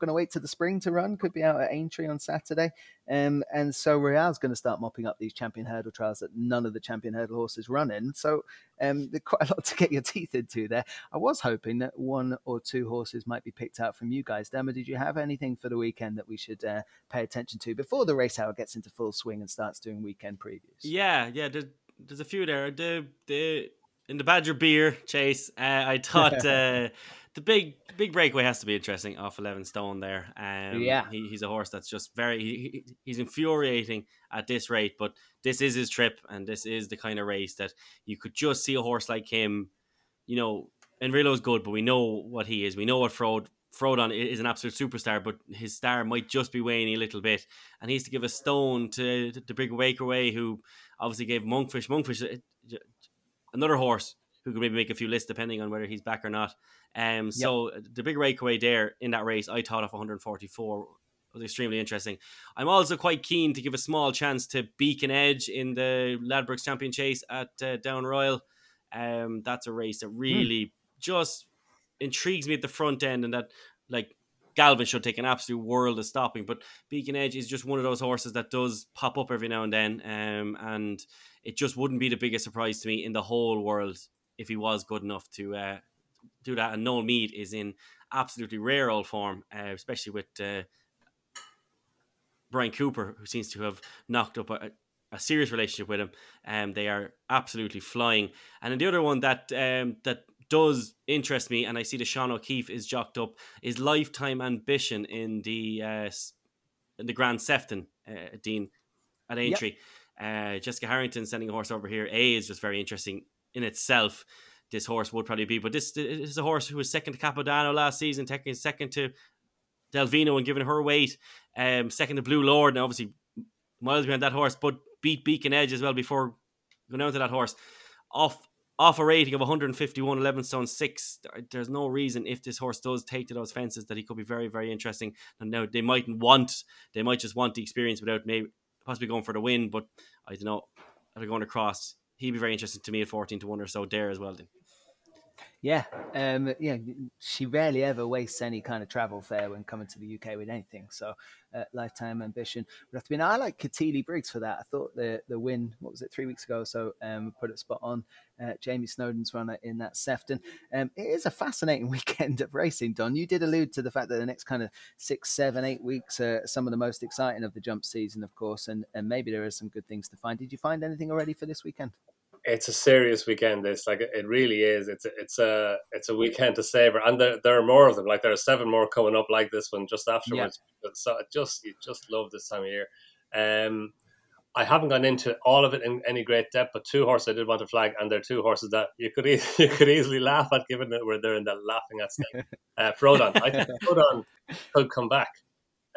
going to wait till the spring to run. Could be out at Aintree on Saturday. Um, and so Royale's going to start mopping up these champion hurdle trials that none of the champion hurdle horses run in. So um, quite a lot to get your teeth into there. I was hoping that one or two horses might be picked out from you guys. Derma, did you have anything for the weekend that we should uh, pay attention to before the race hour gets into full swing and starts doing weekend previews? Yeah, yeah. There's, there's a few there. The the in the Badger Beer chase, uh, I thought. Uh, the big big breakaway has to be interesting off 11 stone there um yeah he, he's a horse that's just very he, he's infuriating at this rate but this is his trip and this is the kind of race that you could just see a horse like him you know Enrilo's good but we know what he is we know what Frode Frodon is an absolute superstar, but his star might just be waning a little bit. And he needs to give a stone to the big Waker away, who obviously gave Monkfish. Monkfish, uh, another horse who could maybe make a few lists depending on whether he's back or not. Um, so yep. the big breakaway there in that race, I thought of 144 was extremely interesting. I'm also quite keen to give a small chance to Beacon Edge in the Ladbrokes Champion Chase at uh, Down Royal. Um, that's a race that hmm. really mm. just intrigues me at the front end, and that like Galvin should take an absolute world of stopping. But Beacon Edge is just one of those horses that does pop up every now and then, um, and it just wouldn't be the biggest surprise to me in the whole world if he was good enough to uh, do that. And Noel Meade is in absolutely rare old form, uh, especially with uh, Bryan Cooper, who seems to have knocked up a, a serious relationship with him. Um, they are absolutely flying. And then the other one that um, that does interest me, and I see the Sean O'Keeffe is jocked up, is Lifetime Ambition in the uh, in the Grand Sefton, uh, Dean at Aintree. Yep. Uh, Jessica Harrington sending a horse over here. A is just very interesting in itself this horse would probably be. But this, this is a horse who was second to Capodanno last season, taking second to Delvino and giving her weight, um, second to Blue Lord, and obviously miles behind that horse, but beat Beacon Edge as well before going down to that horse. Off off a rating of 151, 11 stone 6, there's no reason if this horse does take to those fences that he could be very, very interesting. And now they mightn't want, they might just want the experience without maybe possibly going for the win, but I don't know. If they're going across. He'd be very interesting to me at 14 to 1 or so there as well. Then. Yeah, um, yeah. She rarely ever wastes any kind of travel fare when coming to the UK with anything. So, uh, lifetime ambition would have to be. Now, I like Katili Briggs for that. I thought the the win, what was it, three weeks ago? or So, um, put it spot on. Uh, Jamie Snowden's runner in that Sefton. Um, it is a fascinating weekend of racing. Don, you did allude to the fact that the next kind of six, seven, eight weeks are some of the most exciting of the jump season, of course, and and maybe there are some good things to find. Did you find anything already for this weekend? It's a serious weekend. This like it really is. It's a, it's a it's a weekend to savor, and there, there are more of them. Like there are seven more coming up like this one just afterwards. Yeah. So just you just love this time of year. Um, I haven't gone into all of it in any great depth, but two horses I did want to flag, and they're two horses that you could e- you could easily laugh at, given that we're there in that laughing at state. Uh, Frodon, I think Frodon could come back.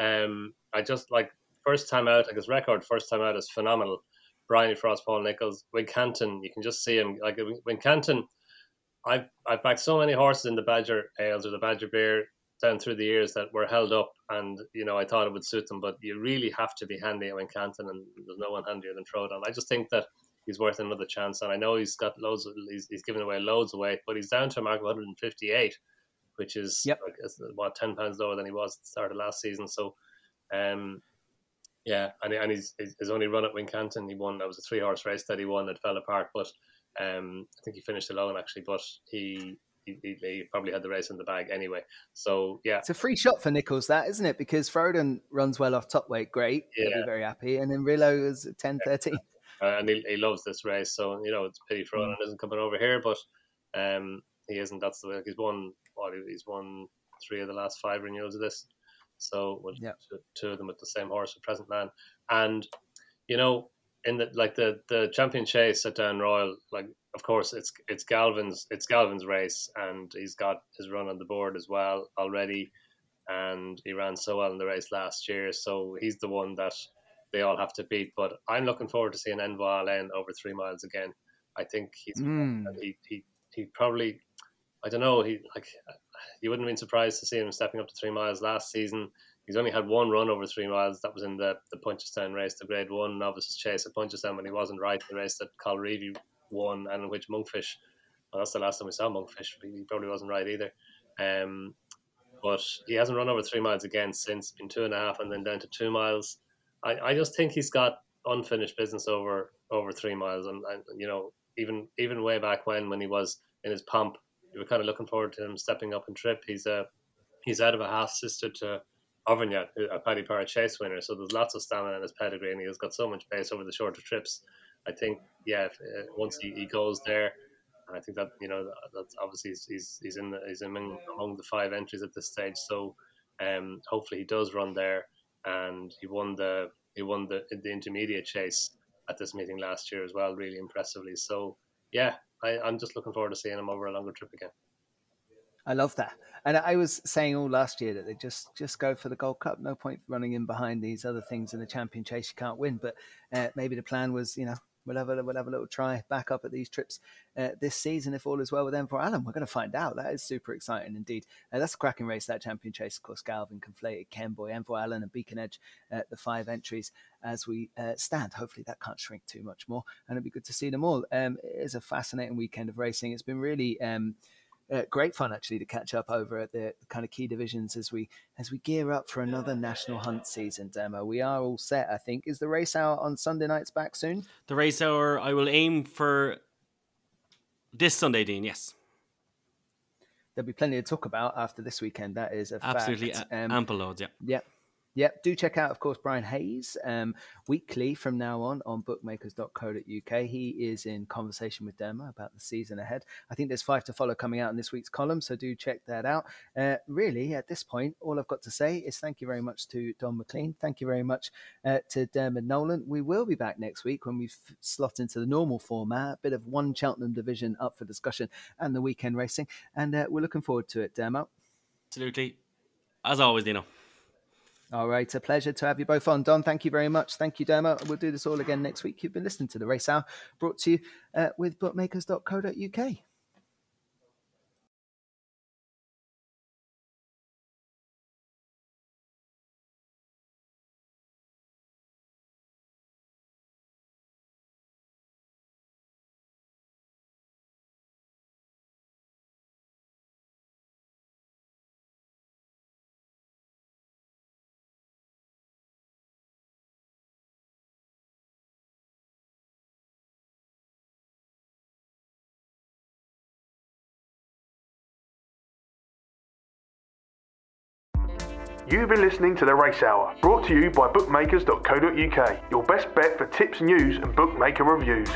Um, I just like first time out, like his record first time out is phenomenal. Bryony Frost, Paul Nicholls, Wincanton. You can just see him like Wincanton. I've I've backed so many horses in the Badger Ales or the Badger Beer down through the years that were held up, and you know I thought it would suit them, but you really have to be handy at Wincanton, and there's no one handier than Frodon. I just think that he's worth another chance, and I know he's got loads. Of, he's he's given away loads of weight, but he's down to a mark of 158, which is yep. like, what ten pounds lower than he was at the start of last season. So. Um, yeah, and and he's his only run at Wincanton, he won. That was a three horse race that he won that fell apart, but um, I think he finished alone actually. But he he, he, probably had the race in the bag anyway. So yeah, it's a free shot for Nicholls, that isn't it? Because Frodon runs well off top weight, great. Yeah, He'll be very happy. And then Rillo is 10, 13. Uh, and he, he loves this race. So you know, it's pity Frodon mm. isn't coming over here, but um, he isn't. That's the way. He's won. What he's won three of the last five renewals of this. So with yeah. two, two, of them with the same horse, present man, and you know, in the like the the champion chase at Down Royal, like of course it's it's Galvin's it's Galvin's race, and he's got his run on the board as well already, and he ran so well in the race last year, so he's the one that they all have to beat. But I'm looking forward to seeing Envoi Allen over three miles again. I think he's Mm. he, he he probably I don't know he like you wouldn't have been surprised to see him stepping up to three miles last season. He's only had one run over three miles. That was in the the Punchestown race, the Grade One novices chase at Punchestown when he wasn't right. in The race that Colreevy won and in which Monkfish. Well, that's the last time we saw Monkfish. He probably wasn't right either. Um, but he hasn't run over three miles again since. Been two and a half and then down to two miles. I, I just think he's got unfinished business over over three miles, and, and you know even even way back when when he was in his pomp, you were kind of looking forward to him stepping up and trip. He's a he's out of a half sister to Auvergnat, a Paddy Power Chase winner, so there's lots of stamina in his pedigree, and he has got so much pace over the shorter trips. I think, yeah, if, uh, once he, he goes there, and I think that you know that's obviously he's he's, he's in the, he's among, among the five entries at this stage. So um, hopefully he does run there, and he won the he won the the intermediate chase at this meeting last year as well, really impressively. So yeah, I, I'm just looking forward to seeing him over a longer trip again. I love that. And I was saying all last year that they just just go for the Gold Cup. No point running in behind these other things in the champion chase you can't win. But uh, maybe the plan was, you know, we'll have a, we'll have a little try back up at these trips uh, this season if all is well with Envoi Allen. We're going to find out. That is super exciting indeed. Uh, that's a cracking race, that champion chase. Of course, Galvin, Conflated, Kemboy, Envoi Allen, and Beacon Edge, uh, the five entries as we uh, stand. Hopefully, that can't shrink too much more. And it'll be good to see them all. Um, it is a fascinating weekend of racing. It's been really. Um, uh, great fun actually to catch up over at the kind of key divisions as we as we gear up for another national hunt season demo we are all set i think is the race hour on sunday nights back soon The race hour, I will aim for this Sunday, Dean. Yes, there'll be plenty to talk about after this weekend that is a absolutely fact. Um, ample loads. Yeah. Yep. Yep. Do check out, of course, Brian Hayes um, weekly from now on on bookmakers.co.uk. He is in conversation with Derma about the season ahead. I think there's five to follow coming out in this week's column, so do check that out. Uh, really, at this point, all I've got to say is thank you very much to Donn McClean. Thank you very much uh, to Dermot Nolan. We will be back next week when we slot into the normal format, a bit of one Cheltenham division up for discussion and the weekend racing. And uh, we're looking forward to it, Dermot. Absolutely. As always, Dino. All right, a pleasure to have you both on. Don, thank you very much. Thank you, Dermot. We'll do this all again next week. You've been listening to the Race Hour, brought to you uh, with bookmakers.co.uk. You've been listening to The Race Hour, brought to you by bookmakers.co.uk, your best bet for tips, news, and bookmaker reviews.